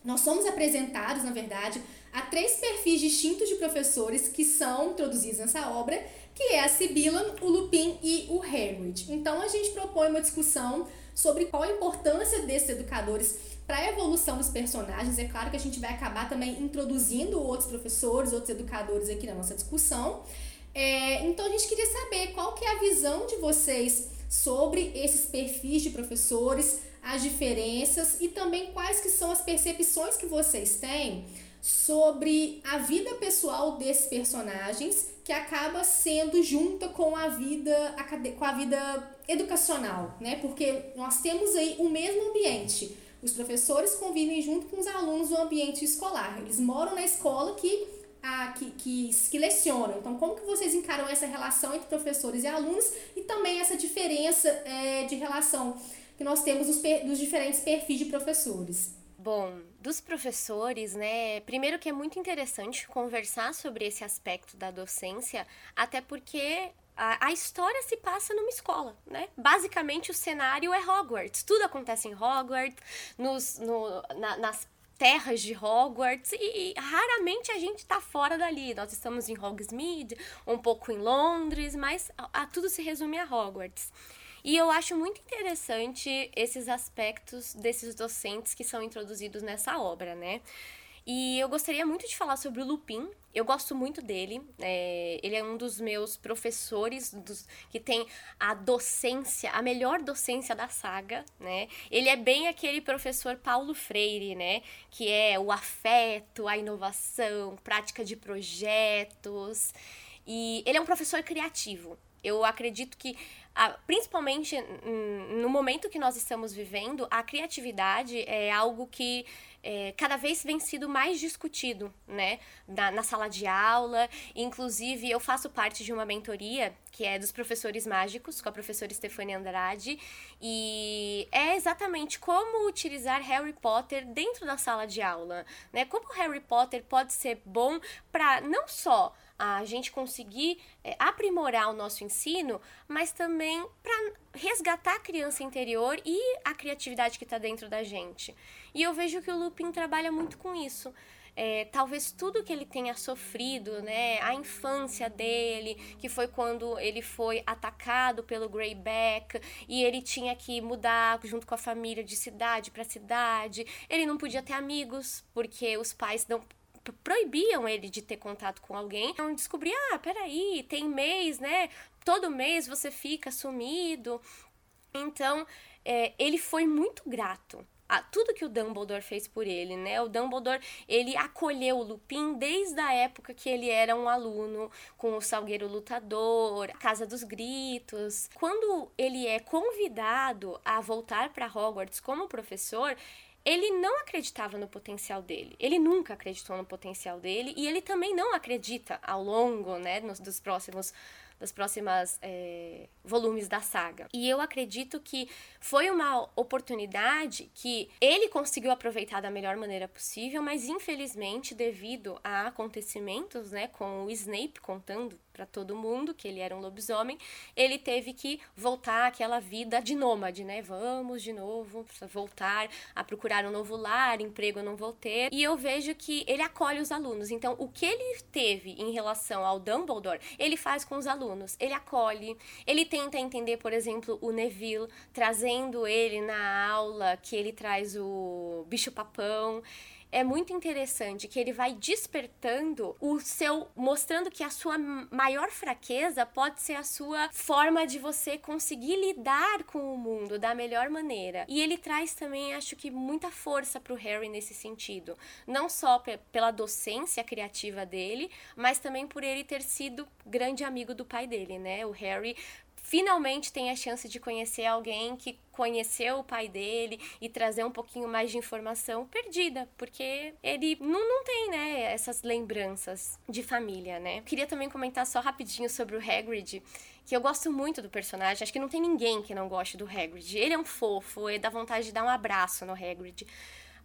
nós somos apresentados, na verdade, a três perfis distintos de professores que são introduzidos nessa obra que é a Sibila, o Lupin e o Hagrid. Então a gente propõe uma discussão sobre qual a importância desses educadores para a evolução dos personagens. É claro que a gente vai acabar também introduzindo outros professores, outros educadores aqui na nossa discussão. É, então a gente queria saber qual que é a visão de vocês sobre esses perfis de professores, as diferenças e também quais que são as percepções que vocês têm sobre a vida pessoal desses personagens que acaba sendo junta com a vida com a vida educacional, né? Porque nós temos aí o mesmo ambiente. Os professores convivem junto com os alunos no ambiente escolar. Eles moram na escola que a, que, que, que lecionam. Então, como que vocês encaram essa relação entre professores e alunos e também essa diferença é, de relação que nós temos dos, dos diferentes perfis de professores? Bom, dos professores, né? Primeiro que é muito interessante conversar sobre esse aspecto da docência, até porque a, a, história se passa numa escola, né? Basicamente o cenário é Hogwarts. Tudo acontece em Hogwarts, nos, no, na, nas terras de Hogwarts e, e, raramente a gente tá fora dali. Nós estamos em Hogsmeade, um pouco em Londres, mas a, a, tudo se resume a Hogwarts. E eu acho muito interessante esses aspectos desses docentes que são introduzidos nessa obra, né? E eu gostaria muito de falar sobre o Lupin. Eu gosto muito dele. É, ele é um dos meus professores dos, que tem a docência, a melhor docência da saga, né? Ele é bem aquele professor Paulo Freire, né? Que é o afeto, a inovação, prática de projetos. E ele é um professor criativo. Eu acredito que principalmente no momento que nós estamos vivendo, a criatividade é algo que é, cada vez vem sido mais discutido, né, na, na, sala de aula. Inclusive, eu faço parte de uma mentoria que é dos professores mágicos, com a professora Stefania Andrade, e é exatamente como utilizar Harry Potter dentro da sala de aula, né? Como Harry Potter pode ser bom para não só a gente conseguir é, aprimorar o nosso ensino, mas também para resgatar a criança interior e a criatividade que está dentro da gente. E eu vejo que o Lupin trabalha muito com isso. É, talvez tudo que ele tenha sofrido, né, a infância dele, que foi quando ele foi atacado pelo Greyback e ele tinha que mudar junto com a família de cidade para cidade, ele não podia ter amigos porque os pais não proibiam ele de ter contato com alguém. Então descobri, ah, peraí, tem mês, né? Todo mês você fica sumido. Então, é, ele foi muito grato a tudo que o Dumbledore fez por ele, né? O Dumbledore, ele acolheu o Lupin desde a época que ele era um aluno com o Salgueiro Lutador, a Casa dos Gritos. Quando ele é convidado a voltar para Hogwarts como professor, ele não acreditava no potencial dele. Ele nunca acreditou no potencial dele e ele também não acredita ao longo, né, nos, dos próximos das próximas é, volumes da saga. E eu acredito que foi uma oportunidade que ele conseguiu aproveitar da melhor maneira possível, mas infelizmente, devido a acontecimentos, né, com o Snape contando para todo mundo que ele era um lobisomem, ele teve que voltar àquela vida de nômade, né? Vamos de novo voltar a procurar um novo lar, emprego eu não vou ter. E eu vejo que ele acolhe os alunos. Então, o que ele teve em relação ao Dumbledore, ele faz com os alunos. Ele acolhe, ele tenta entender, por exemplo, o Neville, trazendo ele na aula que ele traz o bicho-papão é muito interessante que ele vai despertando o seu, mostrando que a sua maior fraqueza pode ser a sua forma de você conseguir lidar com o mundo da melhor maneira. E ele traz também, acho que, muita força pro Harry nesse sentido. Não só pela docência criativa dele, mas também por ele ter sido grande amigo do pai dele, né? O Harry finalmente tem a chance de conhecer alguém que conheceu o pai dele e trazer um pouquinho mais de informação perdida, porque ele não, não tem, né, essas lembranças de família, né? Queria também comentar só rapidinho sobre o Hagrid, que eu gosto muito do personagem, acho que não tem ninguém que não goste do Hagrid. Ele é um fofo, e dá vontade de dar um abraço no Hagrid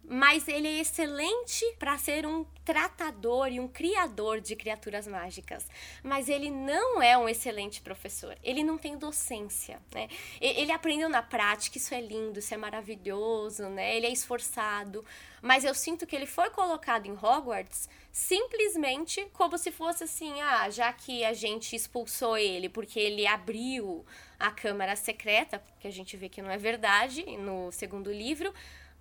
mas ele é excelente para ser um tratador e um criador de criaturas mágicas. Mas ele não é um excelente professor. Ele não tem docência, né? Ele aprendeu na prática, isso é lindo, isso é maravilhoso, né? Ele é esforçado, mas eu sinto que ele foi colocado em Hogwarts simplesmente como se fosse assim, ah, já que a gente expulsou ele porque ele abriu a câmara secreta, que a gente vê que não é verdade no segundo livro,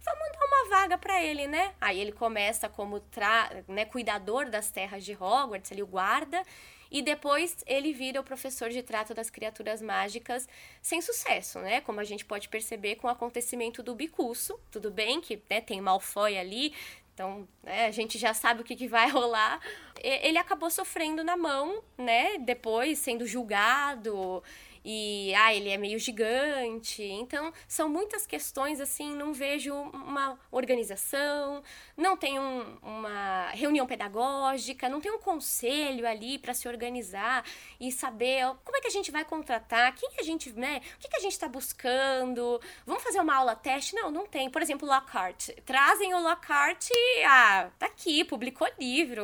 vamos dar uma vaga para ele, né? Aí ele começa como tra né, cuidador das terras de Hogwarts, ele o guarda, e depois ele vira o professor de trato das criaturas mágicas sem sucesso, né? Como a gente pode perceber com o acontecimento do bicurso, tudo bem que né, tem Malfoy ali, então, né, a gente já sabe o que, que vai rolar. Ele acabou sofrendo na mão, né? Depois sendo julgado e ah, ele é meio gigante. Então, são muitas questões assim, não vejo uma organização, não tem um, uma reunião pedagógica, não tem um conselho ali para se organizar e saber como é que a gente vai contratar, quem que a gente, né, o que, que a gente está buscando, vamos fazer uma aula teste? Não, não tem. Por exemplo, Lockhart. Trazem o Lockhart, ah, tá aqui, publicou livro.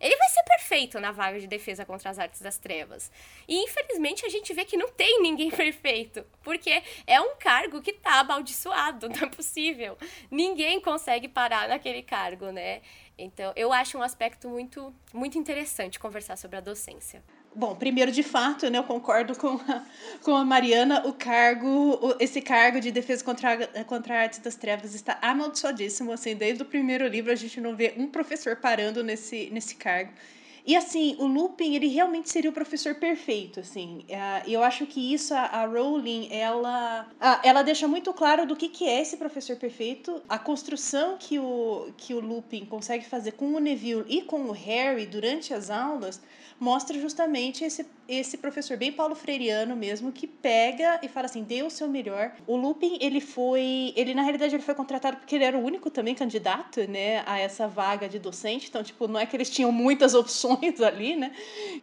Ele vai ser perfeito na vaga de defesa contra as artes das trevas. E infelizmente a gente vê que não tem ninguém perfeito, porque é um cargo que tá amaldiçoado, não é possível. Ninguém consegue parar naquele cargo, né? Então, eu acho um aspecto muito, muito interessante conversar sobre a docência. Bom, primeiro, de fato, né, eu concordo com a, com a Mariana, o cargo, esse cargo de defesa contra, contra a arte das trevas está amaldiçoadíssimo, assim, desde o primeiro livro a gente não vê um professor parando nesse, nesse cargo. E assim, o Lupin, ele realmente seria o professor perfeito, assim. Uh, eu acho que isso, a, Rowling, ela, ela deixa muito claro do que, que é esse professor perfeito. A construção que o, que o Lupin consegue fazer com o Neville e com o Harry durante as aulas mostra justamente esse, esse professor bem paulo freireano mesmo, que pega e fala assim, dê o seu melhor. O Lupin, ele foi, ele na realidade ele foi contratado porque ele era o único também candidato, né, a essa vaga de docente, então tipo, não é que eles tinham muitas opções ali, né?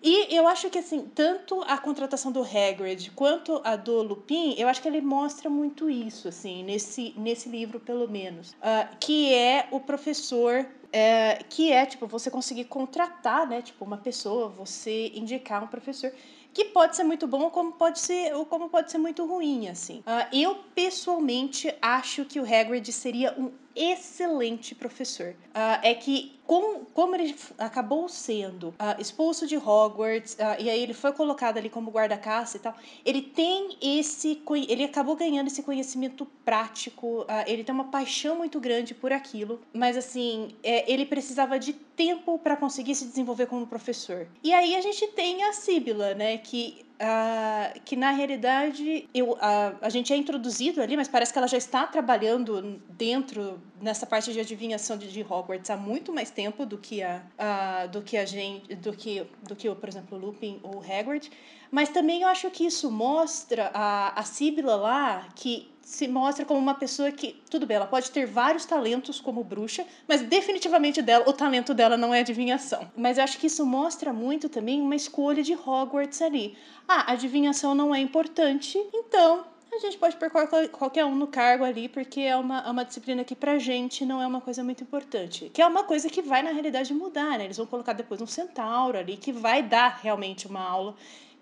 E eu acho que assim, tanto a contratação do Hagrid quanto a do Lupin, eu acho que ele mostra muito isso, assim, nesse, nesse livro pelo menos, uh, que é o professor é, que é tipo você conseguir contratar, né, tipo uma pessoa, você indicar um professor que pode ser muito bom como pode ser ou como pode ser muito ruim assim. Uh, eu pessoalmente acho que o Hagrid seria um excelente professor. Uh, é que, com, como ele acabou sendo uh, expulso de Hogwarts, uh, e aí ele foi colocado ali como guarda-caça e tal, ele tem esse. Ele acabou ganhando esse conhecimento prático, ele tem uma paixão muito grande por aquilo, mas assim, é, ele precisava de tempo para conseguir se desenvolver como professor. E aí a gente tem a Síbila, né, que Uh, que na realidade eu, uh, a gente é introduzido ali, mas parece que ela já está trabalhando dentro nessa parte de adivinhação de, de Hogwarts há muito mais tempo do que a, uh, do que a gente do que do que por exemplo Lupin ou Hagrid. Mas também eu acho que isso mostra a, a Síbila lá que se mostra como uma pessoa que, tudo bem, ela pode ter vários talentos como bruxa, mas definitivamente dela, o talento dela não é adivinhação. Mas eu acho que isso mostra muito também uma escolha de Hogwarts ali. Ah, adivinhação não é importante, então a gente pode pôr qualquer um no cargo ali, porque é uma, é uma disciplina que pra gente não é uma coisa muito importante. Que é uma coisa que vai, na realidade, mudar, né? Eles vão colocar depois um centauro ali, que vai dar realmente uma aula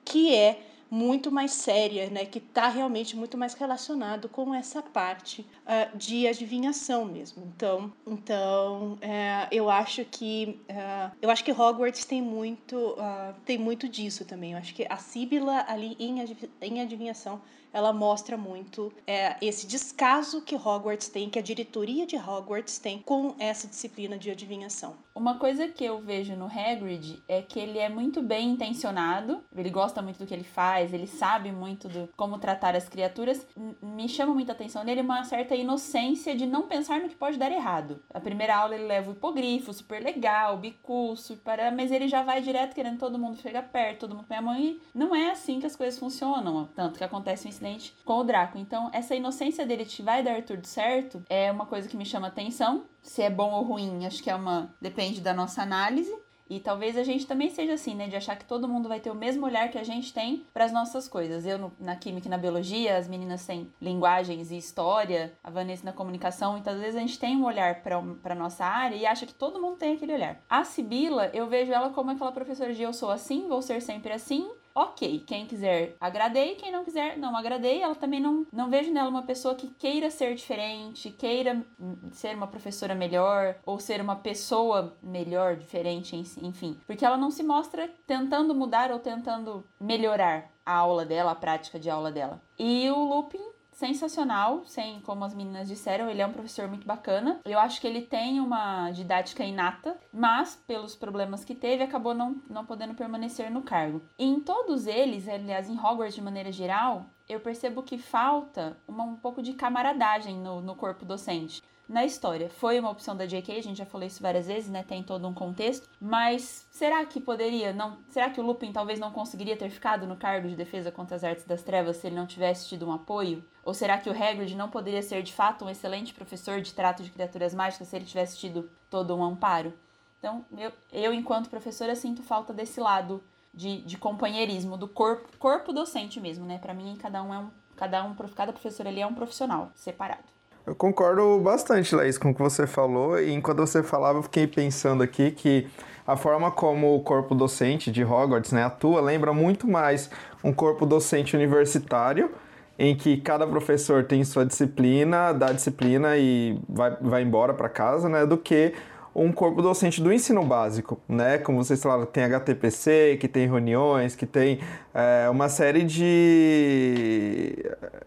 que é muito mais séria, né, que está realmente muito mais relacionado com essa parte uh, de adivinhação mesmo. Então, então é, eu acho que uh, eu acho que Hogwarts tem muito uh, tem muito disso também. Eu acho que a Síbila ali em, em adivinhação ela mostra muito é, esse descaso que Hogwarts tem, que a diretoria de Hogwarts tem com essa disciplina de adivinhação. Uma coisa que eu vejo no Hagrid é que ele é muito bem intencionado, ele gosta muito do que ele faz, ele sabe muito do como tratar as criaturas. Me chama muita atenção nele uma certa inocência de não pensar no que pode dar errado. A primeira aula ele leva o hipogrifo, super legal, bicurso, para, mas ele já vai direto querendo todo mundo chegar perto, todo mundo põe a mão e não é assim que as coisas funcionam. Tanto que acontece um incidente com o Draco. Então, essa inocência dele de vai dar tudo certo é uma coisa que me chama atenção. Se é bom ou ruim, acho que é uma. depende da nossa análise. E talvez a gente também seja assim, né? De achar que todo mundo vai ter o mesmo olhar que a gente tem para as nossas coisas. Eu no, na química e na biologia, as meninas têm linguagens e história, a Vanessa na comunicação. Muitas vezes a gente tem um olhar para nossa área e acha que todo mundo tem aquele olhar. A Sibila, eu vejo ela como aquela professora de eu sou assim, vou ser sempre assim ok, quem quiser agradei, quem não quiser não agradei. Ela também não, não vejo nela uma pessoa que queira ser diferente, queira ser uma professora melhor ou ser uma pessoa melhor, diferente, enfim. Porque ela não se mostra tentando mudar ou tentando melhorar a aula dela, a prática de aula dela. E o Lupin sensacional, sem, como as meninas disseram, ele é um professor muito bacana. Eu acho que ele tem uma didática inata, mas pelos problemas que teve, acabou não, não podendo permanecer no cargo. E em todos eles, aliás, em Hogwarts de maneira geral, eu percebo que falta uma, um pouco de camaradagem no, no corpo docente. na história. Foi uma opção da J.K., a gente já falou isso várias vezes, né? Tem todo um contexto. Mas será que poderia não. Será que o Lupin talvez não conseguiria ter ficado no cargo de defesa contra as artes das trevas se ele não tivesse tido um apoio? Ou será que o Hagrid não poderia ser de fato um excelente professor de trato de criaturas mágicas se ele tivesse tido todo um amparo? Então, eu, eu enquanto professora, sinto falta desse lado de, de companheirismo, do corpo, corpo docente mesmo, né? Para mim, cada um é um. Cada um, cada professor ali é um profissional separado. Eu concordo bastante, Laís, com o que você falou. E enquanto você falava, eu fiquei pensando aqui que a forma como o corpo docente de Hogwarts né, atua lembra muito mais um corpo docente universitário, em que cada professor tem sua disciplina, dá disciplina e vai, vai embora para casa, né, do que um corpo docente do ensino básico, né? Como vocês falaram, tem HTPC, que tem reuniões, que tem é, uma série de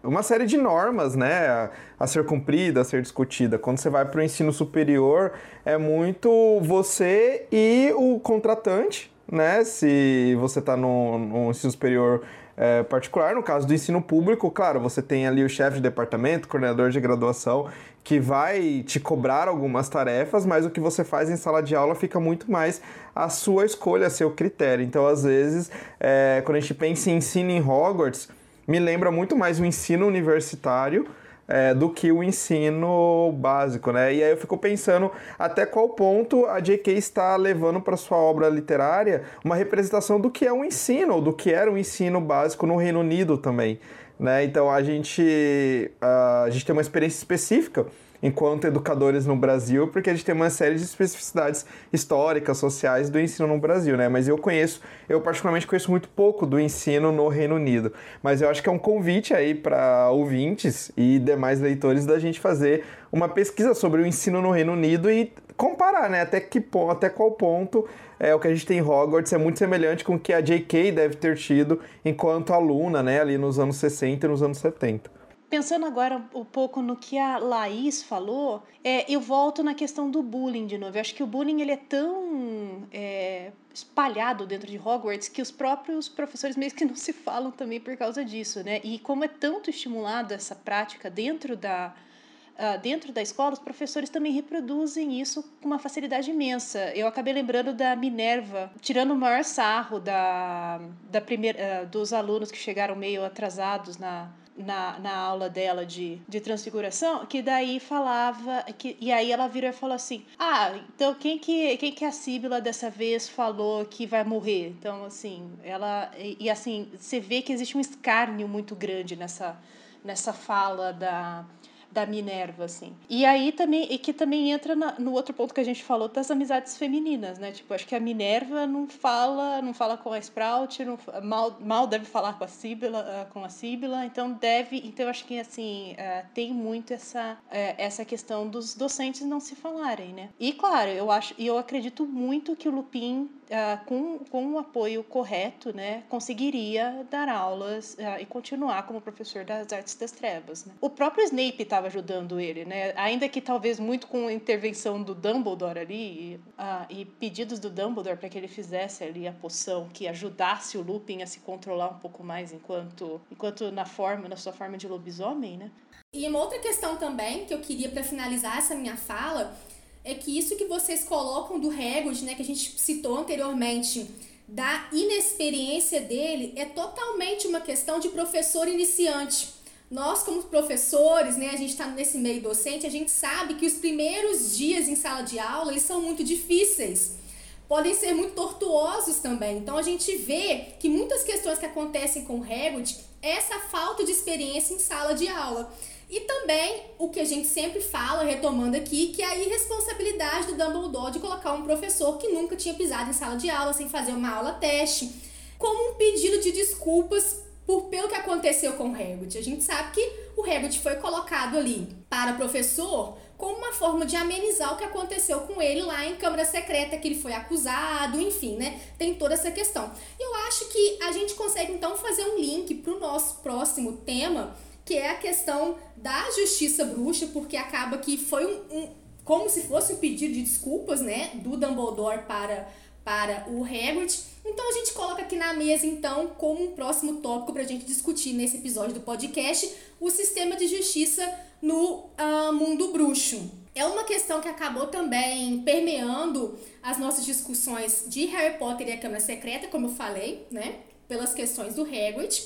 uma série de normas, né? A, a ser cumprida, a ser discutida. Quando você vai para o ensino superior, é muito você e o contratante, né? Se você está no, no ensino superior é, particular. No caso do ensino público, claro, você tem ali o chefe de departamento, coordenador de graduação, que vai te cobrar algumas tarefas, mas o que você faz em sala de aula fica muito mais a sua escolha, a seu critério. Então, às vezes, é, quando a gente pensa em ensino em Hogwarts, me lembra muito mais o ensino universitário é, do que o ensino básico, né? E aí eu fico pensando até qual ponto a J.K. está levando para sua obra literária uma representação do que é um ensino, do que era um ensino básico no Reino Unido também, né? Então a gente, a gente tem uma experiência específica enquanto educadores no Brasil, porque a gente tem uma série de especificidades históricas, sociais do ensino no Brasil, né? Mas eu conheço, eu particularmente conheço muito pouco do ensino no Reino Unido. Mas eu acho que é um convite aí para ouvintes e demais leitores da gente fazer uma pesquisa sobre o ensino no Reino Unido e comparar, né? Até que até qual ponto é o que a gente tem em Hogwarts é muito semelhante com o que a J.K. deve ter tido enquanto aluna, né? Ali nos anos 60 e nos anos 70. Pensando agora um pouco no que a Laís falou, é, eu volto na questão do bullying de novo. Eu acho que o bullying ele é tão é, espalhado dentro de Hogwarts que os próprios professores meio que não se falam também por causa disso, né? E como é tanto estimulado essa prática dentro da, uh, dentro da escola, os professores também reproduzem isso com uma facilidade imensa. Eu acabei lembrando da Minerva, tirando o maior sarro da, da primeira, uh, dos alunos que chegaram meio atrasados na, na, na aula dela de, de transfiguração, que daí falava, que, e aí ela virou e falou assim: Ah, então quem que, quem que a Síbila dessa vez falou que vai morrer? Então, assim, ela. E, e assim, você vê que existe um escárnio muito grande nessa, nessa fala da da Minerva, assim. E aí também, e que também entra na, no outro ponto que a gente falou das amizades femininas, né? Tipo, acho que a Minerva não fala, não fala com a Sprout, não, mal, mal deve falar com a Síbila, ah, com a Síbila, então deve, então acho que assim, uh, tem muito essa, uh, essa questão dos docentes não se falarem, né? E claro, eu acho, e eu acredito muito que o Lupin Uh, com, com o apoio correto, né, conseguiria dar aulas uh, e continuar como professor das artes das trevas. Né? O próprio Snape estava ajudando ele, né? ainda que talvez muito com a intervenção do Dumbledore ali e, uh, e pedidos do Dumbledore para que ele fizesse ali a poção que ajudasse o Lupin a se controlar um pouco mais enquanto, enquanto na forma, na sua forma de lobisomem, né? E uma outra questão também que eu queria para finalizar essa minha fala é que isso que vocês colocam do Hagrid, né, que a gente citou anteriormente, da inexperiência dele, é totalmente uma questão de professor iniciante. Nós, como professores, né, a gente está nesse meio docente, a gente sabe que os primeiros dias em sala de aula eles são muito difíceis. Podem ser muito tortuosos também. Então a gente vê que muitas questões que acontecem com o Hagrid é essa falta de experiência em sala de aula. E também o que a gente sempre fala, retomando aqui, que é a irresponsabilidade do Dumbledore de colocar um professor que nunca tinha pisado em sala de aula sem fazer uma aula teste, como um pedido de desculpas por pelo que aconteceu com o Hagrid. A gente sabe que o Hagrid foi colocado ali para professor como uma forma de amenizar o que aconteceu com ele lá em Câmara Secreta, que ele foi acusado, enfim, né? Tem toda essa questão. Eu acho que a gente consegue então fazer um link para o nosso próximo tema, que é a questão da justiça bruxa, porque acaba que foi um, um como se fosse um pedido de desculpas, né, do Dumbledore para para o Hagrid. Então a gente coloca aqui na mesa então como um próximo tópico para a gente discutir nesse episódio do podcast o sistema de justiça no uh, mundo bruxo. é uma questão que acabou também permeando as nossas discussões de Harry Potter e a Câmara Secreta, como eu falei, né? Pelas questões do Hagrid.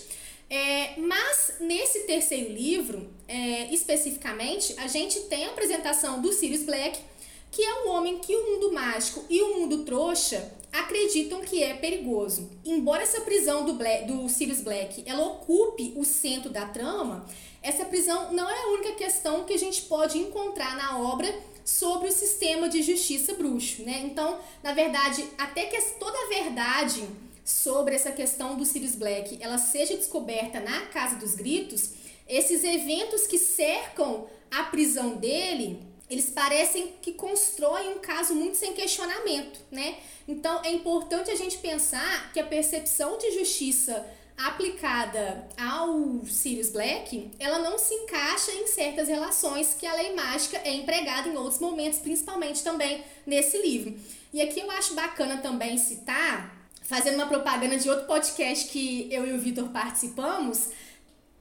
É, mas nesse terceiro livro, é, especificamente, a gente tem a apresentação do Sirius Black, que é um homem que o mundo mágico e o mundo trouxa acreditam que é perigoso. Embora essa prisão do, Black, do Sirius Black ela ocupe o centro da trama, essa prisão não é a única questão que a gente pode encontrar na obra sobre o sistema de justiça bruxo, né? Então, na verdade, até que toda a verdade sobre essa questão do Sirius Black ela seja descoberta na Casa dos Gritos, esses eventos que cercam a prisão dele, eles parecem que constroem um caso muito sem questionamento, né? Então é importante a gente pensar que a percepção de justiça aplicada ao Sirius Black, ela não se encaixa em certas relações que a lei mágica é empregada em outros momentos, principalmente também nesse livro. E aqui eu acho bacana também citar fazendo uma propaganda de outro podcast que eu e o Vitor participamos,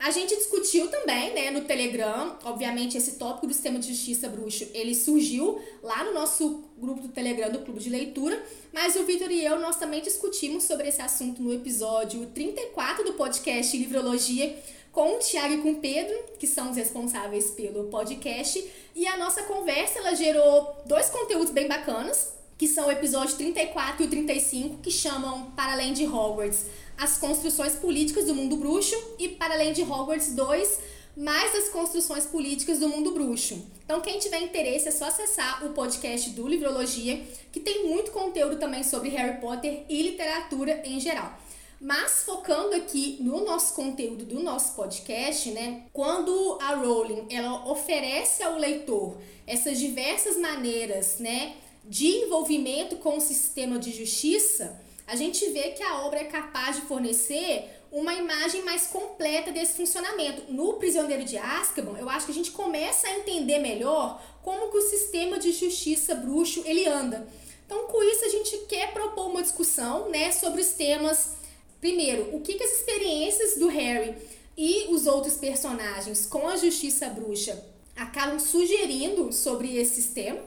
a gente discutiu também, né, no Telegram, obviamente esse tópico do sistema de justiça bruxo, ele surgiu lá no nosso grupo do Telegram do Clube de Leitura, mas o Vitor e eu, nós também discutimos sobre esse assunto no episódio 34 do podcast Livrologia, com o Tiago e com o Pedro, que são os responsáveis pelo podcast, e a nossa conversa, ela gerou dois conteúdos bem bacanas, que são o episódio 34 e o 35, que chamam Para Além de Hogwarts, as construções políticas do mundo bruxo, e Para Além de Hogwarts 2, mais as construções políticas do mundo bruxo. Então, quem tiver interesse é só acessar o podcast do Livrologia, que tem muito conteúdo também sobre Harry Potter e literatura em geral. Mas focando aqui no nosso conteúdo do nosso podcast, né? Quando a Rowling ela oferece ao leitor essas diversas maneiras, né, de envolvimento com o sistema de justiça, a gente vê que a obra é capaz de fornecer uma imagem mais completa desse funcionamento. No Prisioneiro de Azkaban, eu acho que a gente começa a entender melhor como que o sistema de justiça bruxo ele anda. Então, com isso a gente quer propor uma discussão, né, sobre os temas primeiro, o que que as experiências do Harry e os outros personagens com a justiça bruxa acabam sugerindo sobre esse sistema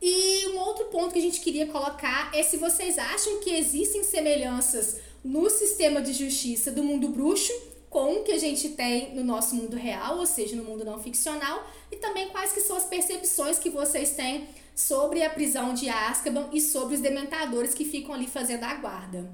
e um outro ponto que a gente queria colocar é se vocês acham que existem semelhanças no sistema de justiça do mundo bruxo com o que a gente tem no nosso mundo real, ou seja, no mundo não ficcional, e também quais que são as percepções que vocês têm sobre a prisão de Azkaban e sobre os dementadores que ficam ali fazendo a guarda.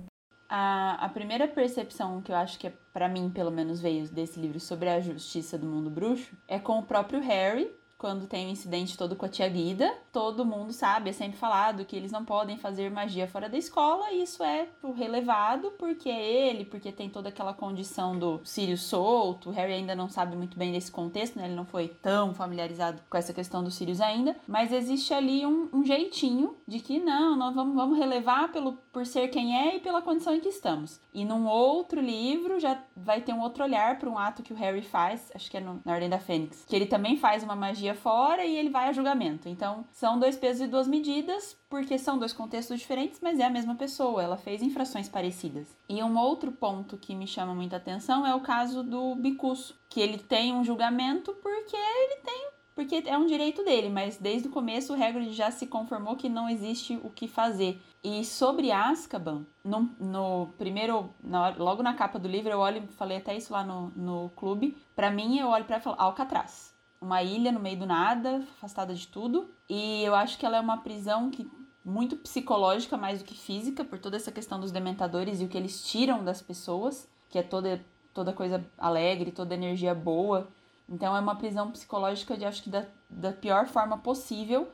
A, a primeira percepção que eu acho que, é, para mim, pelo menos, veio desse livro sobre a justiça do mundo bruxo é com o próprio Harry, quando tem um incidente todo com a tia Guida, todo mundo sabe, é sempre falado que eles não podem fazer magia fora da escola, e isso é relevado porque é ele, porque tem toda aquela condição do Sirius solto, o Harry ainda não sabe muito bem desse contexto, né? Ele não foi tão familiarizado com essa questão do Sirius ainda, mas existe ali um, um jeitinho de que não, nós vamos, vamos relevar pelo, por ser quem é e pela condição em que estamos. E num outro livro já vai ter um outro olhar para um ato que o Harry faz, acho que é no, na Ordem da Fênix, que ele também faz uma magia fora e ele vai a julgamento. Então, são dois pesos e duas medidas, porque são dois contextos diferentes, mas é a mesma pessoa, ela fez infrações parecidas. E um outro ponto que me chama muita atenção é o caso do Bicuço, que ele tem um julgamento porque ele tem porque é um direito dele, mas desde o começo o Hagrid já se conformou que não existe o que fazer. E sobre Azkaban, no, no primeiro, na, logo na capa do livro, eu olho, falei até isso lá no, no clube, para mim eu olho para falar Alcatraz uma ilha no meio do nada, afastada de tudo. E eu acho que ela é uma prisão que muito psicológica mais do que física, por toda essa questão dos dementadores e o que eles tiram das pessoas, que é toda toda coisa alegre, toda energia boa. Então é uma prisão psicológica de acho que da, da pior forma possível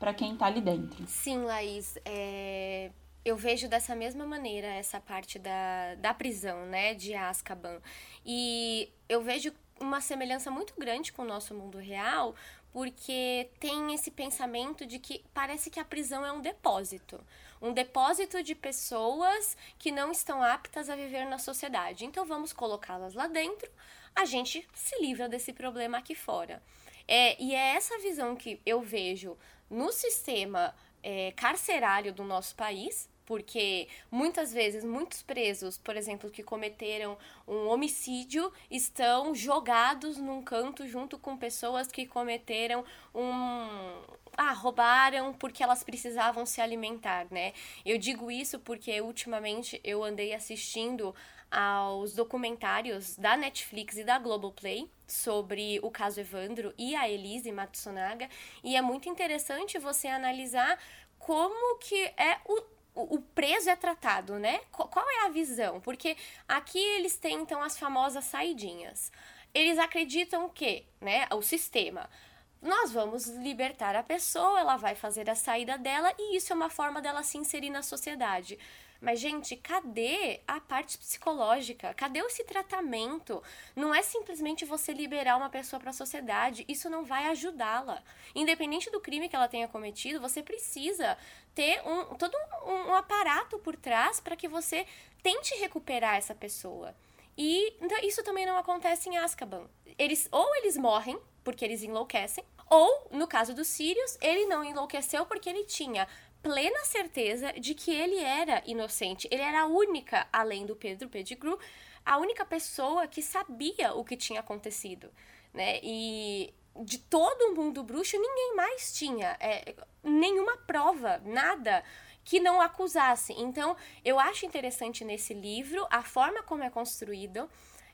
para quem tá ali dentro. Sim, Laís, é... eu vejo dessa mesma maneira essa parte da, da prisão, né, de Azkaban. E eu vejo uma semelhança muito grande com o nosso mundo real, porque tem esse pensamento de que parece que a prisão é um depósito um depósito de pessoas que não estão aptas a viver na sociedade. Então vamos colocá-las lá dentro, a gente se livra desse problema aqui fora. É, e é essa visão que eu vejo no sistema é, carcerário do nosso país, porque muitas vezes muitos presos, por exemplo, que cometeram um homicídio, estão jogados num canto junto com pessoas que cometeram um ah, roubaram porque elas precisavam se alimentar, né? Eu digo isso porque ultimamente eu andei assistindo aos documentários da Netflix e da Globoplay sobre o caso Evandro e a Elise Matsunaga, e é muito interessante você analisar como que é o, o preso é tratado, né? Qual é a visão? Porque aqui eles tentam as famosas saidinhas. Eles acreditam que, né, o sistema, nós vamos libertar a pessoa, ela vai fazer a saída dela e isso é uma forma dela se inserir na sociedade. Mas, gente, cadê a parte psicológica? Cadê esse tratamento? Não é simplesmente você liberar uma pessoa para a sociedade. Isso não vai ajudá-la. Independente do crime que ela tenha cometido, você precisa ter um, todo um, um aparato por trás para que você tente recuperar essa pessoa. E então, isso também não acontece em Azkaban. Eles, ou eles morrem, porque eles enlouquecem, ou, no caso dos Sirius, ele não enlouqueceu porque ele tinha plena certeza de que ele era inocente. Ele era a única, além do Pedro Pettigrew, a única pessoa que sabia o que tinha acontecido, né? E de todo o mundo bruxo, ninguém mais tinha é, nenhuma prova, nada que não acusasse. Então, eu acho interessante nesse livro a forma como é construído.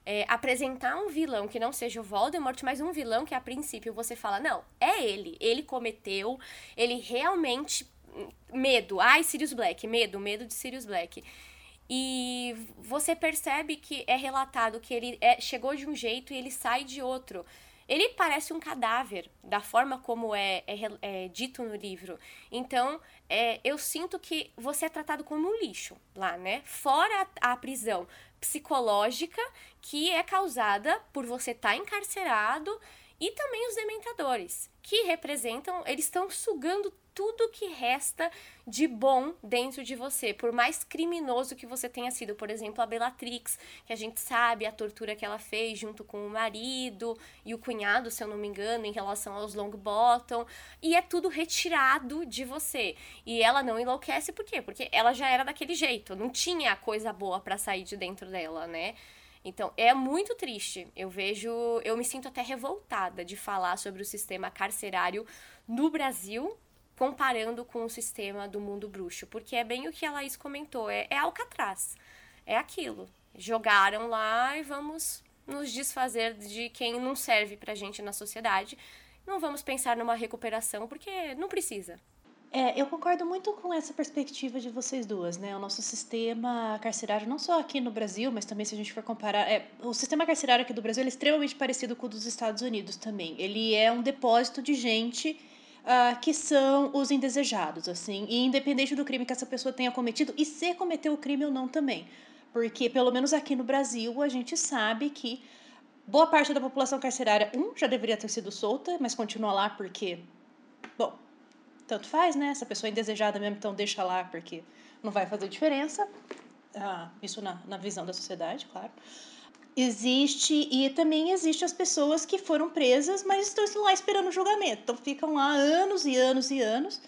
É, apresentar um vilão que não seja o Voldemort, mas um vilão que a princípio você fala, não, é ele, ele cometeu, ele realmente medo. Ai, Sirius Black, medo, medo de Sirius Black. E você percebe que é relatado que ele é, chegou de um jeito e ele sai de outro. Ele parece um cadáver, da forma como é, é, é dito no livro. Então, é, eu sinto que você é tratado como um lixo lá, né? Fora a, a prisão psicológica que é causada por você estar tá encarcerado e também os dementadores, que representam, eles estão sugando tudo que resta de bom dentro de você, por mais criminoso que você tenha sido. Por exemplo, a Bellatrix, que a gente sabe a tortura que ela fez junto com o marido e o cunhado, se eu não me engano, em relação aos Longbottom, e é tudo retirado de você. E ela não enlouquece por quê? Porque ela já era daquele jeito, não tinha coisa boa para sair de dentro dela, né? Então, é muito triste. Eu vejo, eu me sinto até revoltada de falar sobre o sistema carcerário no Brasil, comparando com o sistema do mundo bruxo, porque é bem o que a Laís comentou, é, é Alcatraz. É aquilo. Jogaram lá e vamos nos desfazer de quem não serve pra gente na sociedade. Não vamos pensar numa recuperação, porque não precisa. É, eu concordo muito com essa perspectiva de vocês duas, né? O nosso sistema carcerário, não só aqui no Brasil, mas também se a gente for comparar, é, o sistema carcerário aqui do Brasil é extremamente parecido com o dos Estados Unidos também. Ele é um depósito de gente uh, que são os indesejados, assim, e independente do crime que essa pessoa tenha cometido e se cometeu o crime ou não também, porque pelo menos aqui no Brasil a gente sabe que boa parte da população carcerária, um, já deveria ter sido solta, mas continua lá porque, bom tanto faz, né? Essa pessoa é indesejada mesmo, então deixa lá, porque não vai fazer diferença. Ah, isso na, na visão da sociedade, claro. Existe, e também existe as pessoas que foram presas, mas estão lá esperando o julgamento. Então ficam lá anos e anos e anos,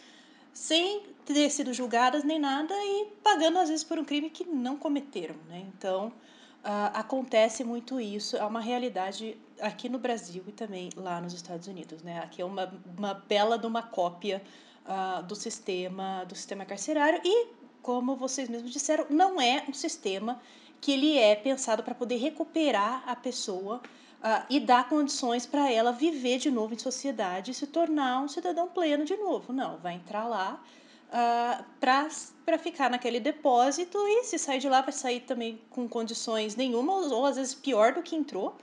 sem ter sido julgadas nem nada, e pagando às vezes por um crime que não cometeram, né? Então, Uh, acontece muito isso, é uma realidade aqui no Brasil e também lá nos Estados Unidos, né? Aqui é uma, uma bela de uma cópia uh, do sistema do sistema carcerário e, como vocês mesmos disseram, não é um sistema que ele é pensado para poder recuperar a pessoa uh, e dar condições para ela viver de novo em sociedade e se tornar um cidadão pleno de novo. Não, vai entrar lá uh, para ficar naquele depósito e se sair de lá vai sair também com condições nenhuma ou, ou às vezes pior do que entrou.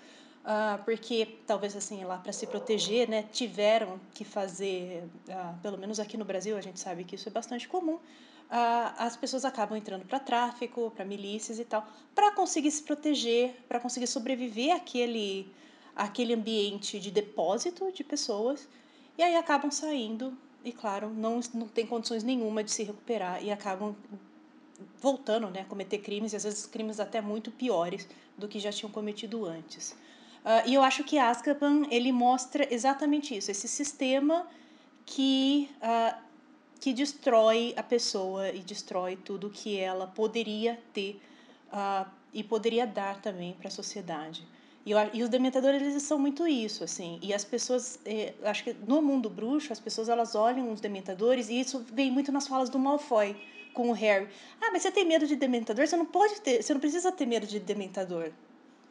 Uh, porque talvez assim lá para se proteger né tiveram que fazer uh, pelo menos aqui no Brasil a gente sabe que isso é bastante comum uh, as pessoas acabam entrando para tráfico para milícias e tal para conseguir se proteger para conseguir sobreviver àquele àquele ambiente de depósito de pessoas e aí acabam saindo e claro não não tem condições nenhuma de se recuperar e acabam voltando né a cometer crimes e às vezes crimes até muito piores do que já tinham cometido antes Uh, e eu acho que Azkaban ele mostra exatamente isso, esse sistema que uh, que destrói a pessoa e destrói tudo que ela poderia ter uh, e poderia dar também para a sociedade. E, eu, e, os dementadores eles são muito isso, assim. E as pessoas, eh, acho que no mundo bruxo, as pessoas elas olham os dementadores e isso vem muito nas falas do Malfoy com o Harry. Ah, mas você tem medo de dementador? Você não pode ter, você não precisa ter medo de dementador.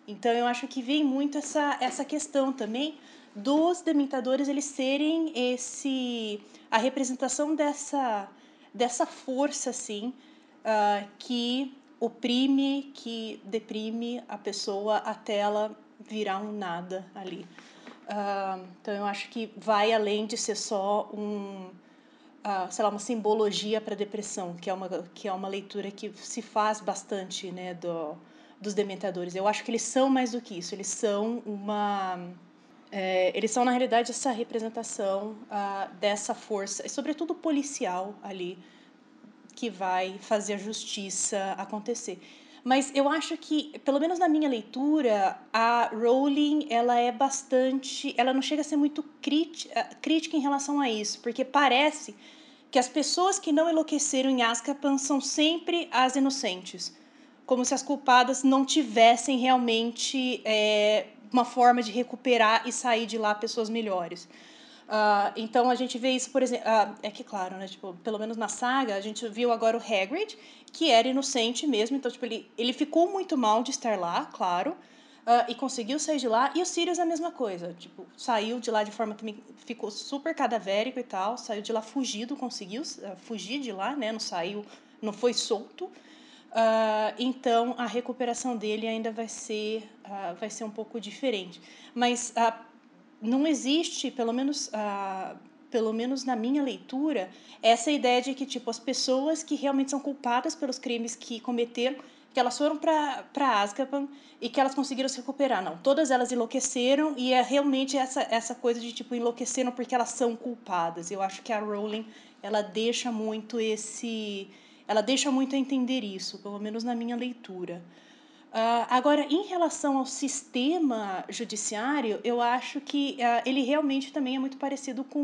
Então eu acho que vem muito essa essa questão também dos dementadores eles serem esse a representação dessa dessa força assim uh, que oprime, que deprime a pessoa até ela virar um nada ali. Uh, então eu acho que vai além de ser só um, uh, sei lá, uma simbologia para depressão, que é uma que é uma leitura que se faz bastante, né, do, dos dementadores. Eu acho que eles são mais do que isso. Eles são uma é, eles são na realidade essa representação uh, dessa força, e sobretudo policial ali que vai fazer a justiça acontecer. Mas eu acho que, pelo menos na minha leitura, a Rowling ela é bastante, ela não chega a ser muito crítica, crítica em relação a isso, porque parece que as pessoas que não enlouqueceram em Azkaban são sempre as inocentes, como se as culpadas não tivessem realmente é, uma forma de recuperar e sair de lá pessoas melhores. Uh, então a gente vê isso, por exemplo, uh, é que claro, né, tipo, pelo menos na saga, a gente viu agora o Hagrid, que era inocente mesmo, então tipo, ele, ele ficou muito mal de estar lá, claro, uh, e conseguiu sair de lá, e o Sirius a mesma coisa, tipo, saiu de lá de forma também, ficou super cadavérico e tal, saiu de lá fugido, conseguiu fugir de lá, né, não saiu, não foi solto, então a recuperação dele ainda vai ser, vai ser um pouco diferente, mas não existe, pelo menos, uh, pelo menos na minha leitura, essa ideia de que tipo as pessoas que realmente são culpadas pelos crimes que cometeram, que elas foram para para Azkaban e que elas conseguiram se recuperar. Não, todas elas enlouqueceram e é realmente essa essa coisa de tipo enlouqueceram porque elas são culpadas. Eu acho que a Rowling ela deixa muito esse ela deixa muito a entender isso, pelo menos na minha leitura. Uh, agora, em relação ao sistema judiciário, eu acho que uh, ele realmente também é muito parecido com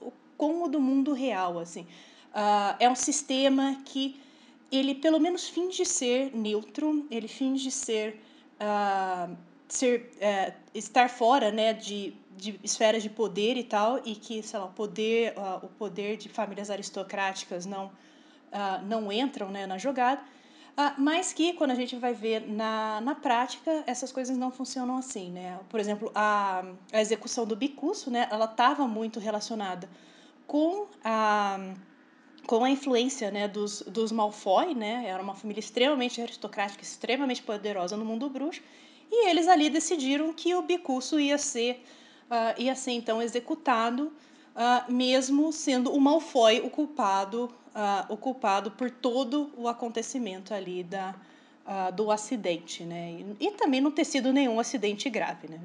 o, com o do mundo real. Assim. Uh, é um sistema que ele, pelo menos, finge ser neutro, ele finge ser, ser eh, estar fora né, de, de esferas de poder e tal, e que, sei lá, poder, o poder de famílias aristocráticas não, não entram né, na jogada. Ah, mas que, quando a gente vai ver na, na prática, essas coisas não funcionam assim, né? Por exemplo, a, a execução do bicurso, né? Ela estava muito relacionada com a com a influência né, dos, dos Malfoy, né? Era uma família extremamente aristocrática, extremamente poderosa no mundo bruxo, e eles ali decidiram que o bicurso ia ser, uh, ia ser então executado, uh, mesmo sendo o Malfoy o culpado uh, o culpado por todo o acontecimento ali da, uh, do acidente, né? E, e, também não ter sido nenhum acidente grave, né?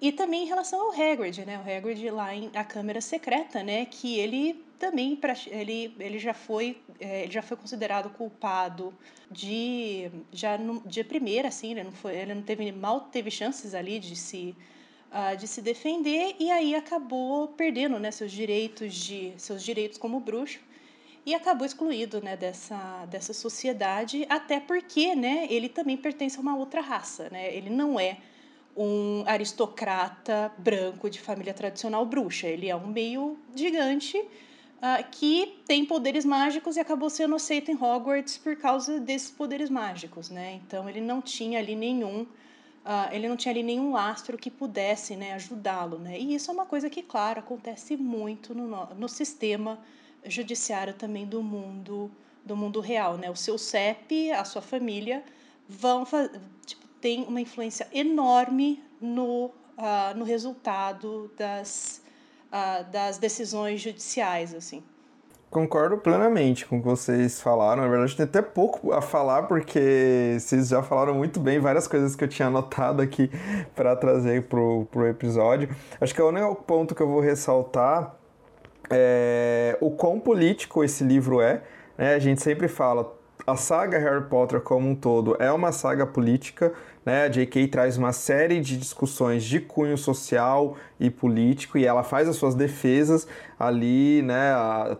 E também em relação ao Hagrid, né? O Hagrid lá em A Câmara Secreta, né? Que ele também ele, ele já foi é, ele já foi considerado culpado de já no, de primeira assim ele não foi ele não teve mal teve chances ali de se uh, de se defender e aí acabou perdendo né seus direitos de seus direitos como bruxo e acabou excluído né, dessa, dessa sociedade, até porque né, ele também pertence a uma outra raça. Né? Ele não é um aristocrata branco de família tradicional bruxa, ele é um meio gigante uh, que tem poderes mágicos e acabou sendo aceito em Hogwarts por causa desses poderes mágicos. Né? Então ele não tinha ali nenhum. Uh, ele não tinha ali nenhum lastro que pudesse né, ajudá-lo. Né? E isso é uma coisa que, claro, acontece muito no, no sistema judiciário também do mundo do mundo real, né? O seu CEP, a sua família vão tipo, tem uma influência enorme no, uh, no resultado das, uh, das decisões judiciais, assim. Concordo plenamente com o que vocês falaram. Na verdade, tem até pouco a falar, porque vocês já falaram muito bem várias coisas que eu tinha anotado aqui para trazer pro, pro episódio. Acho que o único ponto que eu vou ressaltar é, o quão político esse livro é. Né? A gente sempre fala, a saga Harry Potter como um todo é uma saga política, né? A J.K. traz uma série de discussões de cunho social e político e ela faz as suas defesas ali, né?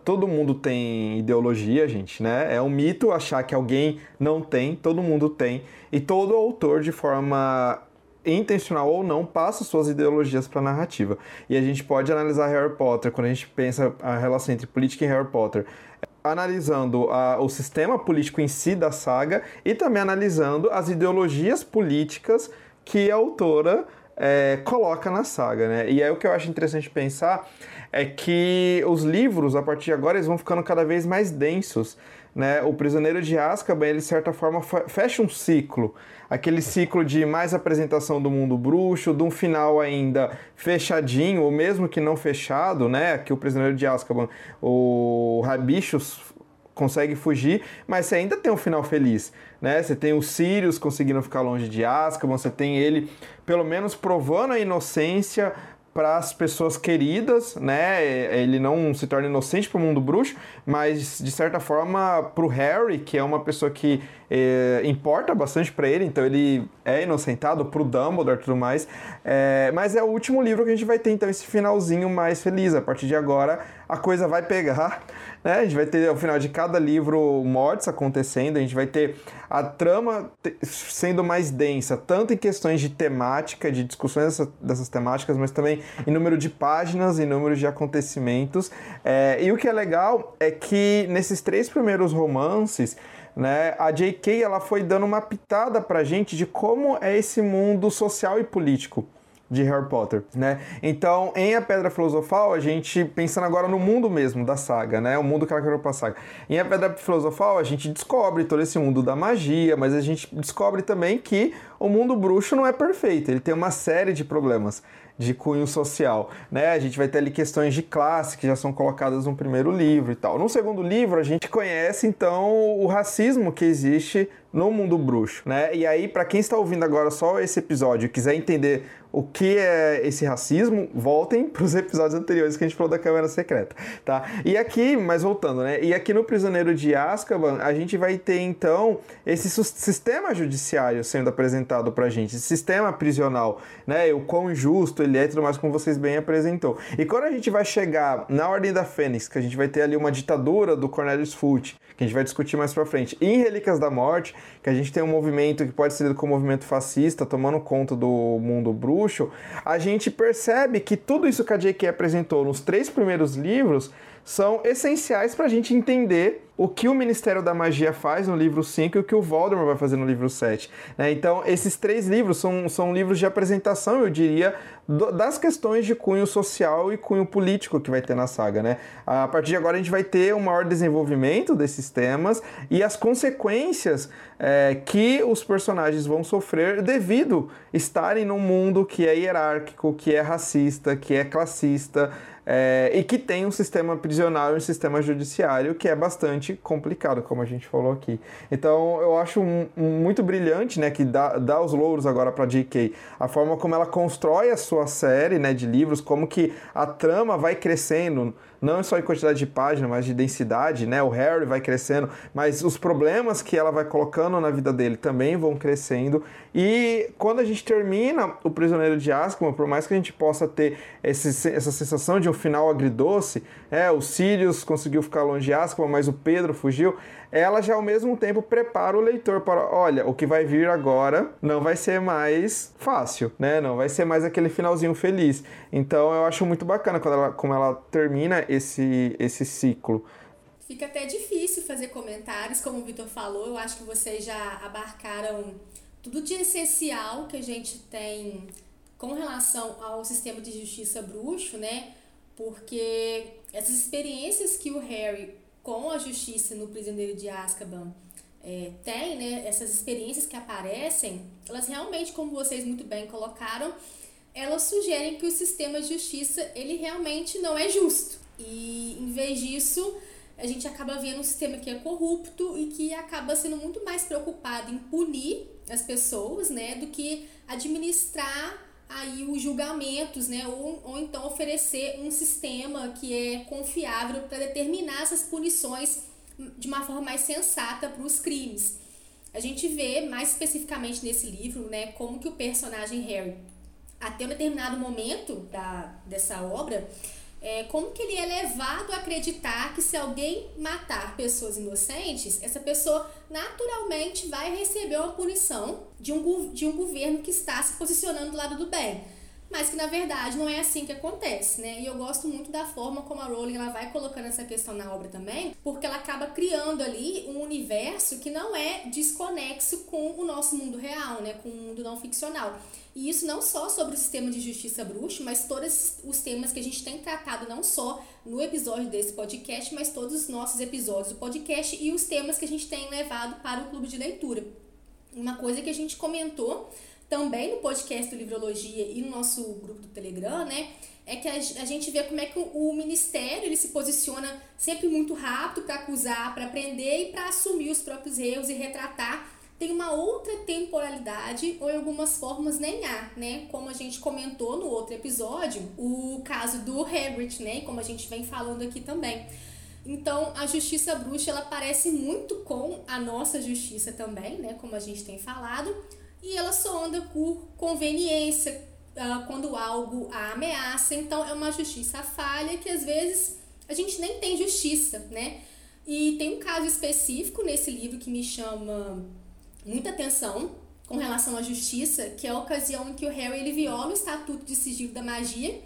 Todo mundo tem ideologia, gente, né? É um mito achar que alguém não tem, todo mundo tem e todo autor de forma intencional ou não, passa suas ideologias para a narrativa. E a gente pode analisar Harry Potter quando a gente pensa a relação entre política e Harry Potter analisando a, o sistema político em si da saga e também analisando as ideologias políticas que a autora é, coloca na saga, né? E aí o que eu acho interessante pensar é que os livros, a partir de agora, eles vão ficando cada vez mais densos, né? O Prisioneiro de Azkaban, ele de certa forma fecha um ciclo, aquele ciclo de mais apresentação do mundo bruxo, de um final ainda fechadinho, ou mesmo que não fechado, né? Que o Prisioneiro de Azkaban, o Rabichos consegue fugir, mas você ainda tem um final feliz, né? Você tem o Sirius conseguindo ficar longe de Azkaban, você tem ele pelo menos provando a inocência para as pessoas queridas, né? Ele não se torna inocente para o mundo bruxo, mas de certa forma para o Harry, que é uma pessoa que é, importa bastante para ele, então ele é inocentado para o Dumbledore e tudo mais. É, mas é o último livro que a gente vai ter então esse finalzinho mais feliz. A partir de agora a coisa vai pegar, né? A gente vai ter ao final de cada livro mortes acontecendo, a gente vai ter a trama sendo mais densa, tanto em questões de temática, de discussões dessa, dessas temáticas, mas também em número de páginas, em número de acontecimentos. É, e o que é legal é que nesses três primeiros romances né? A J.K. ela foi dando uma pitada pra gente de como é esse mundo social e político de Harry Potter, né? Então, em A Pedra Filosofal, a gente pensando agora no mundo mesmo da saga, né? O mundo que ela criou pra saga. Em A Pedra Filosofal, a gente descobre todo esse mundo da magia, mas a gente descobre também que o mundo bruxo não é perfeito, ele tem uma série de problemas de cunho social, né? A gente vai ter ali questões de classe que já são colocadas no primeiro livro e tal. No segundo livro, a gente conhece então o racismo que existe no mundo bruxo, né? E aí, para quem está ouvindo agora só esse episódio e quiser entender o que é esse racismo, voltem para os episódios anteriores que a gente falou da Câmara Secreta, tá? E aqui, mas voltando, né? E aqui no Prisioneiro de Azkaban, a gente vai ter então esse sistema judiciário sendo apresentado pra gente, esse sistema prisional, né? O quão injusto ele é e tudo mais, como vocês bem apresentou. E quando a gente vai chegar na Ordem da Fênix, que a gente vai ter ali uma ditadura do Cornelius Fudge, que a gente vai discutir mais pra frente, e em Relíquias da Morte, que a gente tem um movimento que pode ser lido como movimento fascista, tomando conta do mundo bruxo, a gente percebe que tudo isso que a J.K. apresentou nos três primeiros livros são essenciais para a gente entender o que o Ministério da Magia faz no livro 5 e o que o Voldemort vai fazer no livro 7. Né? Então, esses três livros são, são livros de apresentação, eu diria, do, das questões de cunho social e cunho político que vai ter na saga. Né? A partir de agora, a gente vai ter um maior desenvolvimento desses temas e as consequências é, que os personagens vão sofrer devido estarem num mundo que é hierárquico, que é racista, que é classista é, e que tem um sistema prisional e um sistema judiciário que é bastante complicado, como a gente falou aqui. Então eu acho um, um muito brilhante, né, que dá, dá os louros agora para J.K. A forma como ela constrói a sua série, né, de livros, como que a trama vai crescendo não só em quantidade de páginas, mas de densidade, né? O Harry vai crescendo, mas os problemas que ela vai colocando na vida dele também vão crescendo. E quando a gente termina o Prisioneiro de Azkaban, por mais que a gente possa ter esse, essa sensação de um final agridoce, é, o Sirius conseguiu ficar longe de Azkaban, mas o Pedro fugiu, ela já ao mesmo tempo prepara o leitor para, olha, o que vai vir agora não vai ser mais fácil, né? Não vai ser mais aquele finalzinho feliz. Então eu acho muito bacana quando ela, como ela termina esse, esse ciclo. Fica até difícil fazer comentários, como o Vitor falou. Eu acho que vocês já abarcaram tudo de essencial que a gente tem com relação ao sistema de justiça bruxo, né? Porque essas experiências que o Harry com a justiça no Prisioneiro de Azkaban é, tem, né, essas experiências que aparecem, elas realmente, como vocês muito bem colocaram, elas sugerem que o sistema de justiça ele realmente não é justo. E em vez disso, a gente acaba vendo um sistema que é corrupto e que acaba sendo muito mais preocupado em punir as pessoas, né, do que administrar aí os julgamentos, né? Ou, ou então oferecer um sistema que é confiável para determinar essas punições de uma forma mais sensata para os crimes. A gente vê mais especificamente nesse livro, né, como que o personagem Harry, até um determinado momento da, dessa obra, é, como que ele é levado a acreditar que se alguém matar pessoas inocentes, essa pessoa naturalmente vai receber uma punição de um, de um governo que está se posicionando do lado do bem mas que na verdade não é assim que acontece, né? E eu gosto muito da forma como a Rowling ela vai colocando essa questão na obra também, porque ela acaba criando ali um universo que não é desconexo com o nosso mundo real, né? Com o mundo não ficcional. E isso não só sobre o sistema de justiça bruxo, mas todos os temas que a gente tem tratado não só no episódio desse podcast, mas todos os nossos episódios do podcast e os temas que a gente tem levado para o clube de leitura. Uma coisa que a gente comentou também no podcast do Livrologia e no nosso grupo do Telegram, né? É que a, gente vê como é que o, ministério ele se posiciona sempre muito rápido para acusar, para prender e para assumir os próprios erros e retratar. Tem uma outra temporalidade, ou em algumas formas nem há, né? Como a gente comentou no outro episódio, o caso do Hagrid, né? Como a gente vem falando aqui também. Então, a justiça bruxa, ela parece muito com a nossa justiça também, né? Como a gente tem falado, e ela só anda por conveniência uh, quando algo a ameaça. Então é uma justiça falha que às vezes a gente nem tem justiça, né? E tem um caso específico nesse livro que me chama muita atenção com relação à justiça, que é a ocasião em que o Harry ele viola o estatuto de sigilo da magia,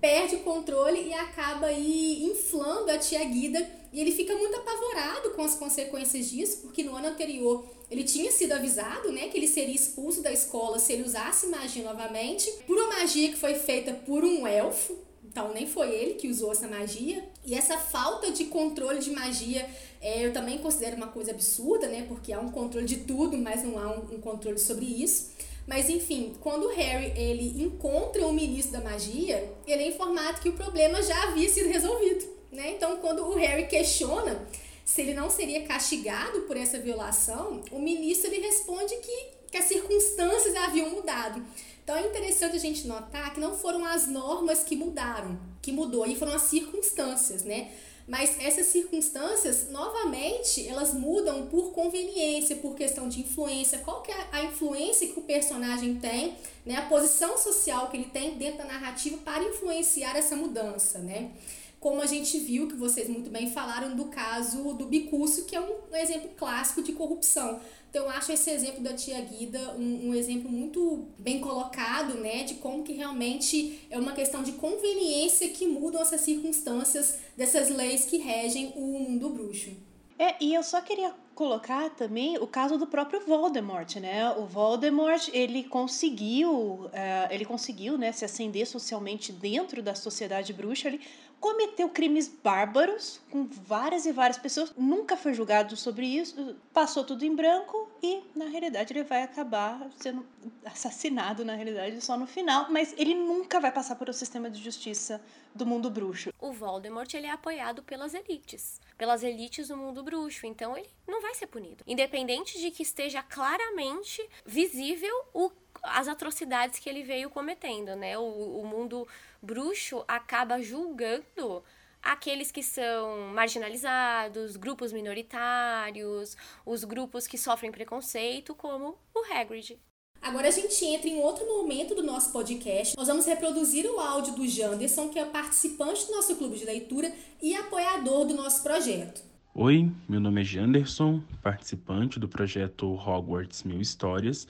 perde o controle e acaba aí inflando a tia Guida e ele fica muito apavorado com as consequências disso, porque no ano anterior ele tinha sido avisado, né, que ele seria expulso da escola se ele usasse magia novamente, por uma magia que foi feita por um elfo. Então nem foi ele que usou essa magia. E essa falta de controle de magia é, eu também considero uma coisa absurda, né? Porque há um controle de tudo, mas não há um, um controle sobre isso. Mas enfim, quando Harry ele encontra o ministro da magia, ele é informado que o problema já havia sido resolvido, né? Então quando o Harry questiona se ele não seria castigado por essa violação, o ministro ele responde que, que as circunstâncias haviam mudado. Então é interessante a gente notar que não foram as normas que mudaram, que mudou, e foram as circunstâncias, né? Mas essas circunstâncias, novamente, elas mudam por conveniência, por questão de influência. Qual que é a influência que o personagem tem, né? A posição social que ele tem dentro da narrativa para influenciar essa mudança, né? Como a gente viu, que vocês muito bem falaram, do caso do Bicúcio, que é um, exemplo clássico de corrupção. Então, eu acho esse exemplo da tia Guida um, um, exemplo muito bem colocado, né, de como que realmente é uma questão de conveniência que mudam essas circunstâncias dessas leis que regem o mundo bruxo. É, e eu só queria colocar também o caso do próprio Voldemort, né? O Voldemort, ele conseguiu, uh, ele conseguiu, né, se ascender socialmente dentro da sociedade bruxa, ele cometeu crimes bárbaros com várias e várias pessoas, nunca foi julgado sobre isso, passou tudo em branco e na realidade ele vai acabar sendo assassinado na realidade só no final, mas ele nunca vai passar por o sistema de justiça do mundo bruxo. O Voldemort ele é apoiado pelas elites, pelas elites do mundo bruxo, então ele não vai ser punido, independente de que esteja claramente visível o as atrocidades que ele veio cometendo, né? O, o mundo bruxo acaba julgando aqueles que são marginalizados, grupos minoritários, os grupos que sofrem preconceito, como o Hagrid. Agora a gente entra em outro momento do nosso podcast. Nós vamos reproduzir o áudio do Janderson, que é participante do nosso clube de leitura e apoiador do nosso projeto. Oi, meu nome é Janderson, participante do projeto Hogwarts Mil Histórias,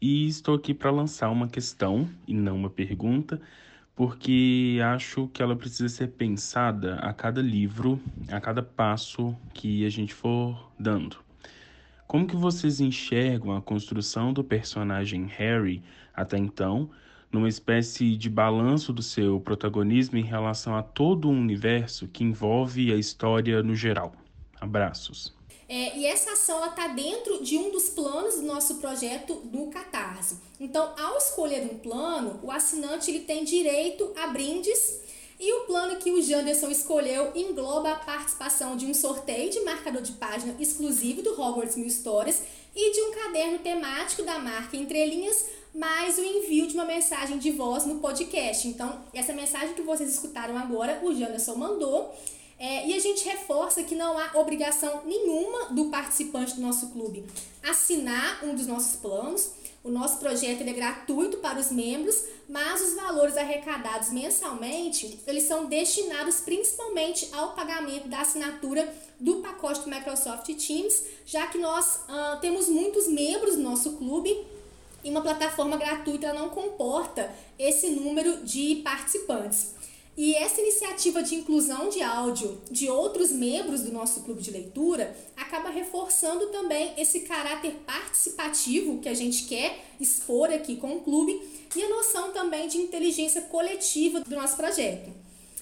e estou aqui para lançar uma questão e não uma pergunta porque acho que ela precisa ser pensada a cada livro, a cada passo que a gente for dando. Como que vocês enxergam a construção do personagem Harry até então, numa espécie de balanço do seu protagonismo em relação a todo o universo que envolve a história no geral? Abraços. É, e essa ação está dentro de um dos planos do nosso projeto do Catarse. Então, ao escolher um plano, o assinante ele tem direito a brindes e o plano que o Janderson escolheu engloba a participação de um sorteio de marcador de página exclusivo do Hogwarts Mil Histórias e de um caderno temático da marca Entre Linhas, mais o envio de uma mensagem de voz no podcast. Então, essa mensagem que vocês escutaram agora, o Janderson mandou É, e a gente reforça que não há obrigação nenhuma do participante do nosso clube assinar um dos nossos planos. O nosso projeto é gratuito para os membros, mas os valores arrecadados mensalmente, eles são destinados principalmente ao pagamento da assinatura do pacote do Microsoft Teams, já que nós uh, temos muitos membros no nosso clube e uma plataforma gratuita não comporta esse número de participantes. E essa iniciativa de inclusão de áudio de outros membros do nosso clube de leitura acaba reforçando também esse caráter participativo que a gente quer expor aqui com o clube e a noção também de inteligência coletiva do nosso projeto,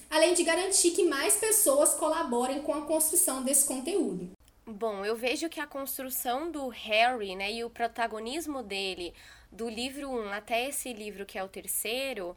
além de garantir que mais pessoas colaborem com a construção desse conteúdo. Bom, eu vejo que a construção do Harry, né, e o protagonismo dele, do livro 1 até esse livro que é o terceiro,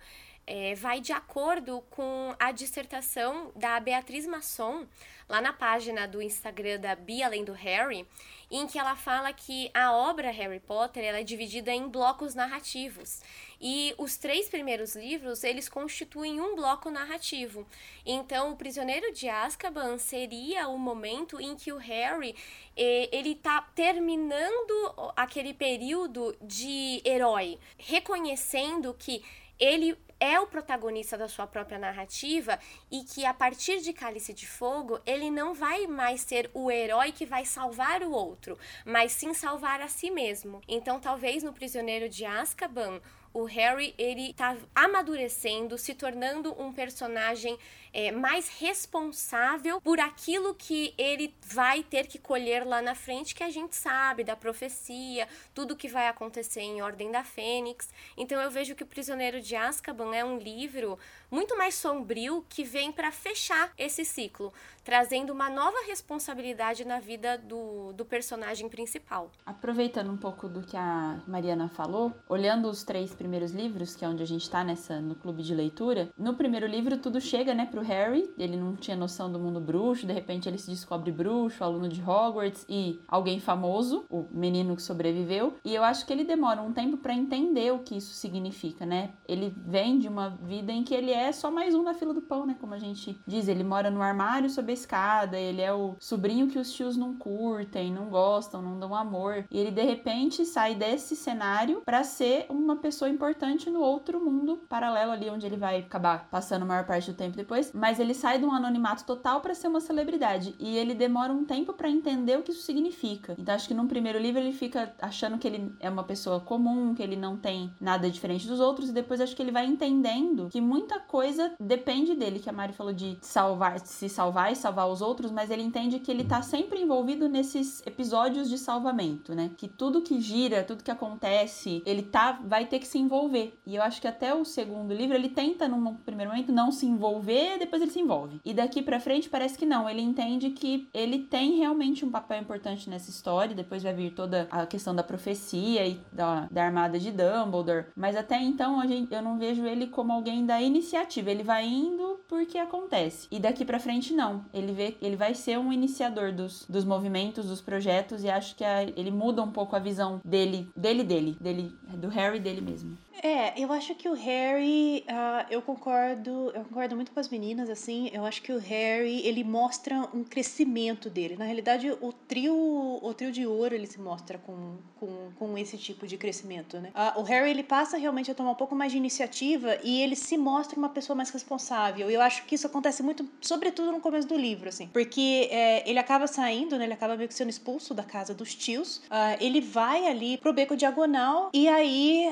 é, vai de acordo com a dissertação da Beatriz Masson, lá na página do Instagram da Bia Além do Harry, em que ela fala que a obra Harry Potter ela é dividida em blocos narrativos. E os três primeiros livros, eles constituem um bloco narrativo. Então, o Prisioneiro de Azkaban seria o momento em que o Harry, ele tá terminando aquele período de herói, reconhecendo que ele é o protagonista da sua própria narrativa e que a partir de Cálice de Fogo ele não vai mais ser o herói que vai salvar o outro, mas sim salvar a si mesmo. Então, talvez no Prisioneiro de Azkaban o Harry ele tá amadurecendo, se tornando um personagem é, mais responsável por aquilo que ele vai ter que colher lá na frente, que a gente sabe da profecia, tudo que vai acontecer em Ordem da Fênix. Então eu vejo que o Prisioneiro de Azkaban é um livro muito mais sombrio que vem para fechar esse ciclo, trazendo uma nova responsabilidade na vida do, do personagem principal. Aproveitando um pouco do que a Mariana falou, olhando os três primeiros livros, que é onde a gente está nessa no clube de leitura, no primeiro livro tudo chega, né, pro Harry, ele não tinha noção do mundo bruxo, de repente ele se descobre bruxo, aluno de Hogwarts e alguém famoso, o menino que sobreviveu, e eu acho que ele demora um tempo para entender o que isso significa, né? Ele vem de uma vida em que ele é só mais um na fila do pão, né? Como a gente diz, ele mora no armário sob a escada, ele é o sobrinho que os tios não curtem, não gostam, não dão amor. E ele de repente sai desse cenário para ser uma pessoa importante no outro mundo paralelo ali onde ele vai acabar passando a maior parte do tempo depois, mas ele sai de um anonimato total para ser uma celebridade e ele demora um tempo para entender o que isso significa. Então acho que num primeiro livro ele fica achando que ele é uma pessoa comum, que ele não tem nada diferente dos outros e depois acho que ele vai entendendo que muita coisa depende dele, que a Mari falou de salvar, se salvar e salvar os outros, mas ele entende que ele tá sempre envolvido nesses episódios de salvamento, né? Que tudo que gira, tudo que acontece, ele tá vai ter que se envolver. E eu acho que até o segundo livro ele tenta num primeiro momento não se envolver, depois ele se envolve. E daqui para frente parece que não, ele entende que ele tem realmente um papel importante nessa história, depois vai vir toda a questão da profecia e da, da armada de Dumbledore, mas até então eu não vejo ele como alguém da iniciativa iniciativa, ele vai indo porque acontece. E daqui para frente não. Ele vê, ele vai ser um iniciador dos, dos movimentos, dos projetos e acho que a, ele muda um pouco a visão dele, dele dele, dele do Harry dele mesmo. É, eu acho que o Harry, uh, eu concordo, eu concordo muito com as meninas, assim, eu acho que o Harry, ele mostra um crescimento dele. Na realidade, o trio, o trio de ouro, ele se mostra com, com, com esse tipo de crescimento, né? Uh, o Harry, ele passa realmente a tomar um pouco mais de iniciativa e ele se mostra uma pessoa mais responsável. Eu acho que isso acontece muito, sobretudo no começo do livro, assim, porque é, ele acaba saindo, né, ele acaba meio que sendo expulso da casa dos tios, uh, ele vai ali pro beco diagonal e aí,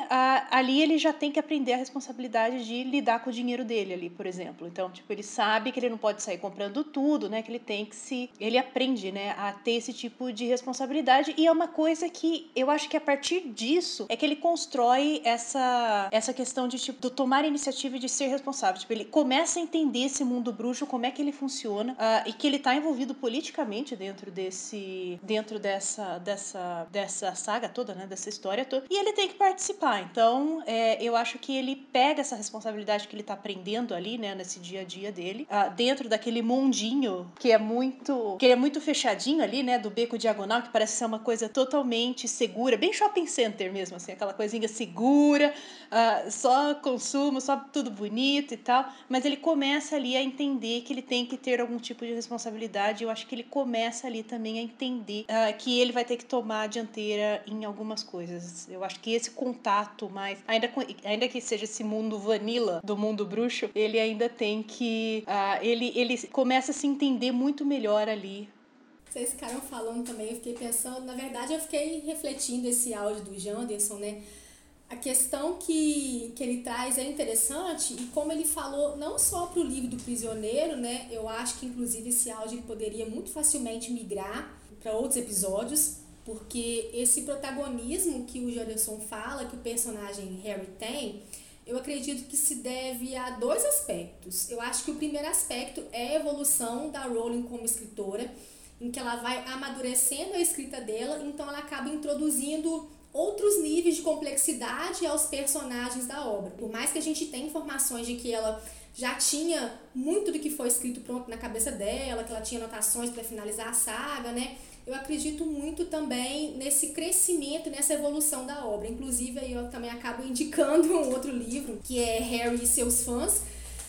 ali ele já tem que aprender a responsabilidade de lidar com o dinheiro dele ali, por exemplo. Então, tipo, ele sabe que ele não pode sair comprando tudo, né? Que ele tem que se. Ele aprende, né? A ter esse tipo de responsabilidade. E é uma coisa que eu acho que a partir disso é que ele constrói essa, essa questão de, tipo, do tomar iniciativa e de ser responsável. Tipo, ele começa a entender esse mundo bruxo, como é que ele funciona, uh, e que ele tá envolvido politicamente dentro desse. dentro dessa, dessa, dessa saga toda, né? Dessa história toda. E ele tem que participar. Então, é, eu acho que ele pega essa responsabilidade que ele está aprendendo ali, né, nesse dia a dia dele, uh, dentro daquele mundinho que é muito que é muito fechadinho ali, né, do beco diagonal, que parece ser uma coisa totalmente segura, bem shopping center mesmo, assim, aquela coisinha segura, uh, só consumo, só tudo bonito e tal. Mas ele começa ali a entender que ele tem que ter algum tipo de responsabilidade. Eu acho que ele começa ali também a entender uh, que ele vai ter que tomar a dianteira em algumas coisas. Eu acho que esse contato mais, ainda, ainda que seja esse mundo vanilla do mundo bruxo, ele ainda tem que. Uh, ele, ele começa a se entender muito melhor ali vocês ficaram falando também, eu fiquei pensando, na verdade eu fiquei refletindo esse áudio do Janderson, né? A questão que, que ele traz é interessante e como ele falou não só para o livro do prisioneiro, né? Eu acho que inclusive esse áudio poderia muito facilmente migrar para outros episódios, porque esse protagonismo que o Janderson fala, que o personagem Harry tem, eu acredito que se deve a dois aspectos. Eu acho que o primeiro aspecto é a evolução da Rowling como escritora em que ela vai amadurecendo a escrita dela, então ela acaba introduzindo outros níveis de complexidade aos personagens da obra. Por mais que a gente tenha informações de que ela já tinha muito do que foi escrito pronto na cabeça dela, que ela tinha anotações para finalizar a saga, né? Eu acredito muito também nesse crescimento, nessa evolução da obra. Inclusive, aí eu também acabo indicando um outro livro, que é Harry e seus fãs,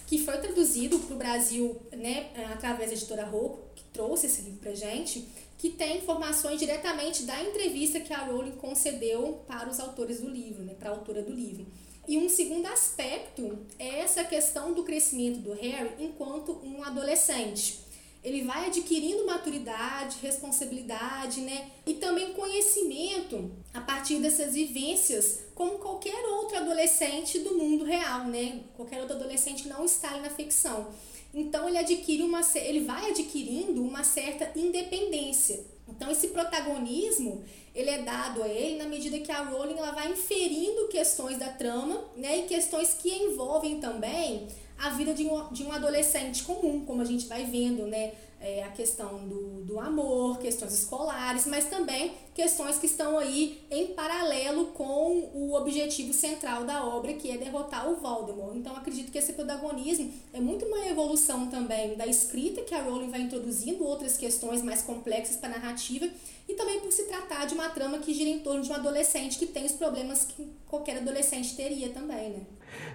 que foi traduzido para o Brasil né, através da editora Rocco, trouxe esse livro pra gente, que tem informações diretamente da entrevista que a Rowling concedeu para os autores do livro, né, para a autora do livro. E um segundo aspecto é essa questão do crescimento do Harry enquanto um adolescente. Ele vai adquirindo maturidade, responsabilidade, né? E também conhecimento a partir dessas vivências, como qualquer outro adolescente do mundo real, né? Qualquer outro adolescente não está ali na ficção. Então ele adquire uma ele vai adquirindo uma certa independência. Então esse protagonismo, ele é dado a ele na medida que a Rowling ela vai inferindo questões da trama, né, e questões que envolvem também a vida de um, de um adolescente comum, como a gente vai vendo, né, é, a questão do, do amor, questões escolares, mas também questões que estão aí em paralelo com o objetivo central da obra, que é derrotar o Voldemort. Então, acredito que esse protagonismo é muito uma evolução também da escrita, que a Rowling vai introduzindo outras questões mais complexas para a narrativa, e também por se tratar de uma trama que gira em torno de um adolescente que tem os problemas que qualquer adolescente teria também, né?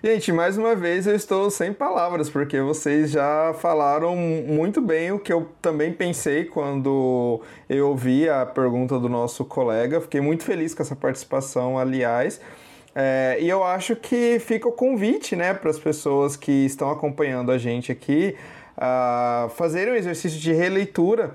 Gente, mais uma vez eu estou sem palavras, porque vocês já falaram muito bem o que eu também pensei quando eu ouvi a pergunta do nosso colega. Fiquei muito feliz com essa participação, aliás. É, e eu acho que fica o convite né, para as pessoas que estão acompanhando a gente aqui a fazerem um exercício de releitura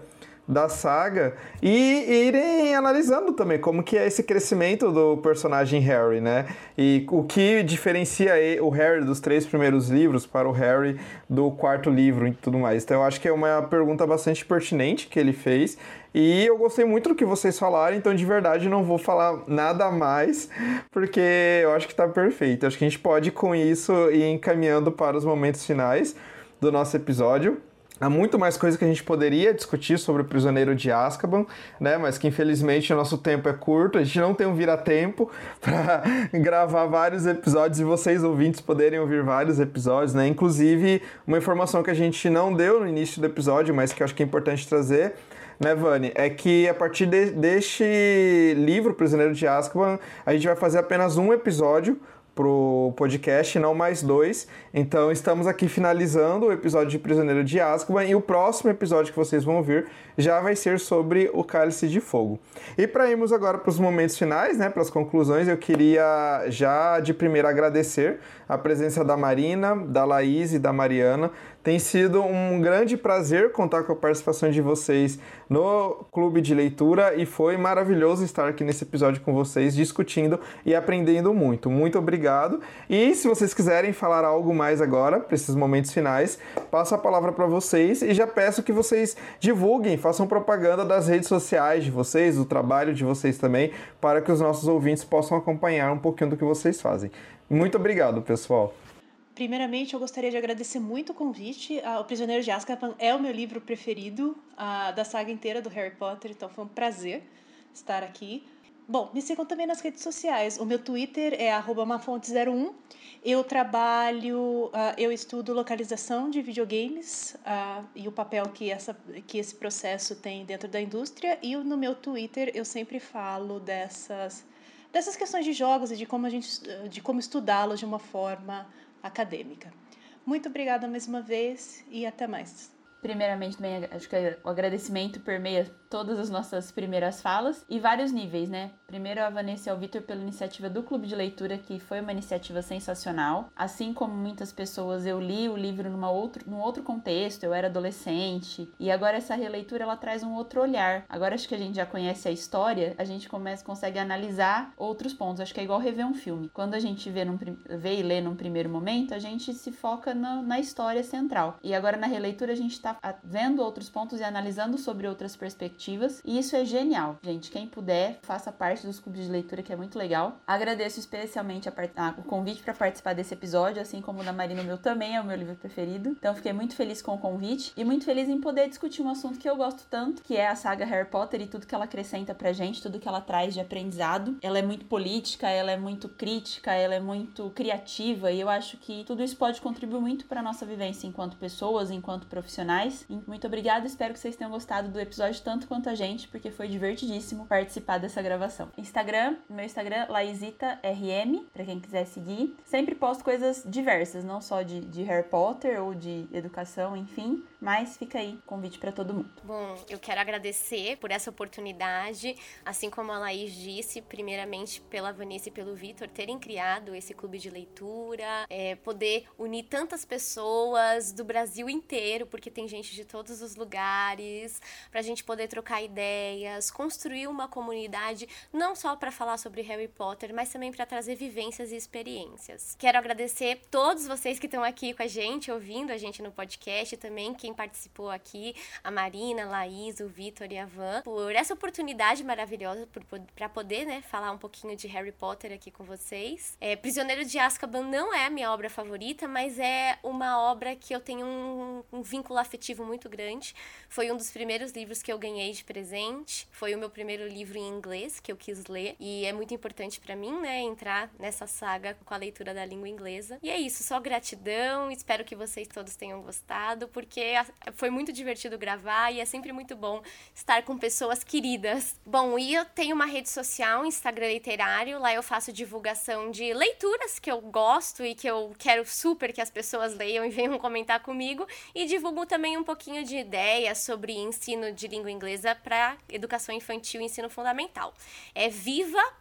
da saga e irem analisando também como que é esse crescimento do personagem Harry, né? E o que diferencia o Harry dos três primeiros livros para o Harry do quarto livro e tudo mais. Então eu acho que é uma pergunta bastante pertinente que ele fez e eu gostei muito do que vocês falaram, então de verdade não vou falar nada mais, porque eu acho que está perfeito. Acho que a gente pode com isso ir encaminhando para os momentos finais do nosso episódio. Há muito mais coisa que a gente poderia discutir sobre o Prisioneiro de Azkaban, né? Mas que infelizmente o nosso tempo é curto, a gente não tem um vira-tempo para gravar vários episódios e vocês ouvintes poderem ouvir vários episódios, né? Inclusive, uma informação que a gente não deu no início do episódio, mas que eu acho que é importante trazer, né, Vani? É que a partir de, deste livro, Prisioneiro de Azkaban, a gente vai fazer apenas um episódio pro podcast, não mais dois. Então estamos aqui finalizando o episódio de Prisioneiro de Azkaban e o próximo episódio que vocês vão ouvir já vai ser sobre o Cálice de Fogo. E para irmos agora para os momentos finais, né, para as conclusões, eu queria já de primeiro agradecer a presença da Marina, da Laís e da Mariana. Tem sido um grande prazer contar com a participação de vocês no Clube de Leitura e foi maravilhoso estar aqui nesse episódio com vocês, discutindo e aprendendo muito. Muito obrigado. E se vocês quiserem falar algo mais agora, para esses momentos finais, passo a palavra para vocês e já peço que vocês divulguem, façam propaganda das redes sociais de vocês, do trabalho de vocês também, para que os nossos ouvintes possam acompanhar um pouquinho do que vocês fazem. Muito obrigado, pessoal. Primeiramente, eu gostaria de agradecer muito o convite. Ah, o Prisioneiro de Azkaban é o meu livro preferido uh, da saga inteira do Harry Potter, então foi um prazer estar aqui. bom, me sigam também nas redes sociais. O meu Twitter é mafonte01. Eu trabalho, uh, eu estudo localização de videogames uh, e o papel que, essa, que esse processo tem dentro da indústria. E no meu Twitter eu sempre falo dessas, dessas questões de jogos e de como, de como estudá-los de uma forma acadêmica. Muito obrigada mais uma vez e até mais. Primeiramente, também acho que o agradecimento permeia todas as nossas primeiras falas e vários níveis, né? Primeiro, a Vanessa e ao Vitor pela iniciativa do Clube de Leitura, que foi uma iniciativa sensacional. Assim como muitas pessoas, eu li o livro numa outro, num outro contexto, eu era adolescente, e agora essa releitura ela traz um outro olhar. Agora acho que a gente já conhece a história, a gente começa, consegue analisar outros pontos. Acho que é igual rever um filme. Quando a gente vê, num, vê e lê num primeiro momento, a gente se foca na, na história central. E agora na releitura a gente está vendo outros pontos e analisando sobre outras perspectivas perspectivas. E isso é genial, gente. Quem puder, faça parte dos clubes de leitura, que é muito legal. Agradeço especialmente a o convite para participar desse episódio, assim como o da Marina, o meu também é o meu livro preferido. Então, fiquei muito feliz com o convite e muito feliz em poder discutir um assunto que eu gosto tanto, que é a saga Harry Potter e tudo que ela acrescenta pra gente, tudo que ela traz de aprendizado. Ela é muito política, ela é muito crítica, ela é muito criativa e eu acho que tudo isso pode contribuir muito para nossa vivência enquanto pessoas, enquanto profissionais. Muito obrigada, espero que vocês tenham gostado do episódio tanto quanto a gente, porque foi divertidíssimo participar dessa gravação. Instagram, meu Instagram, LaizitaRM, para quem quiser seguir. Sempre posto coisas diversas, não só de, de Harry Potter ou de educação, enfim. Mas fica aí, convite para todo mundo. Bom, eu quero agradecer por essa oportunidade, assim como a Laís disse, primeiramente pela Vanessa e pelo Vitor terem criado esse clube de leitura, é, poder unir tantas pessoas do Brasil inteiro, porque tem gente de todos os lugares, para a gente poder trocar ideias, construir uma comunidade não só para falar sobre Harry Potter, mas também para trazer vivências e experiências. Quero agradecer todos vocês que estão aqui com a gente, ouvindo a gente no podcast, também quem participou aqui, a Marina, a Laís, o Vitor e a Van, por essa oportunidade maravilhosa para poder né, falar um pouquinho de Harry Potter aqui com vocês. É, Prisioneiro de Azkaban não é a minha obra favorita, mas é uma obra que eu tenho um, um vínculo afetivo muito grande. Foi um dos primeiros livros que eu ganhei ganhei de presente. Foi o meu primeiro livro em inglês que eu quis ler e é muito importante para mim, né, entrar nessa saga com a leitura da língua inglesa. E é isso, só gratidão. Espero que vocês todos tenham gostado, porque foi muito divertido gravar e é sempre muito bom estar com pessoas queridas. Bom, e eu tenho uma rede social, Instagram literário, lá eu faço divulgação de leituras que eu gosto e que eu quero super que as pessoas leiam e venham comentar comigo e divulgo também um pouquinho de ideias sobre ensino de língua inglesa para educação infantil e ensino fundamental. É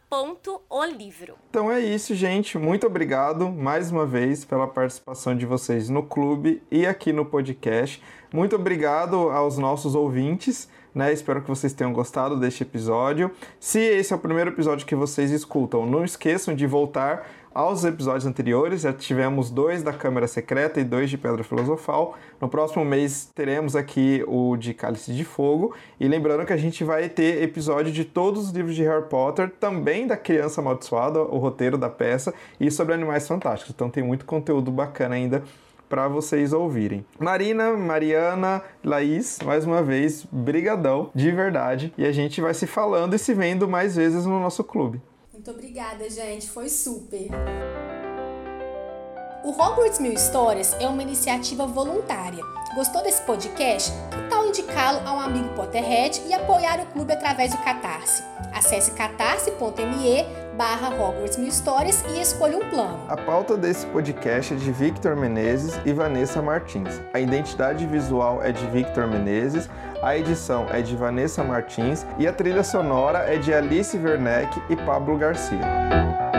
viva.olivro. Então é isso, gente. Muito obrigado mais uma vez pela participação de vocês no clube e aqui no podcast. Muito obrigado aos nossos ouvintes. Né? Espero que vocês tenham gostado deste episódio. Se esse é o primeiro episódio que vocês escutam, não esqueçam de voltar aos episódios anteriores. Já tivemos dois da Câmara Secreta e dois de Pedra Filosofal. No próximo mês teremos aqui o de Cálice de Fogo. E lembrando que a gente vai ter episódio de todos os livros de Harry Potter, também da Criança Amaldiçoada, o roteiro da peça, e sobre Animais Fantásticos. Então tem muito conteúdo bacana ainda para vocês ouvirem. Marina, Mariana, Laís, mais uma vez, brigadão, de verdade. E a gente vai se falando e se vendo mais vezes no nosso clube. Muito obrigada, gente. Foi super. O Hogwarts Mil Histórias é uma iniciativa voluntária. Gostou desse podcast? Tal indicá-lo a um amigo Potterhead e apoiar o clube através do Catarse? Acesse catarse.me barra Hogwarts Mil e escolha um plano. A pauta desse podcast é de Victor Menezes e Vanessa Martins. A identidade visual é de Victor Menezes, a edição é de Vanessa Martins e a trilha sonora é de Alice Werneck e Pablo Garcia.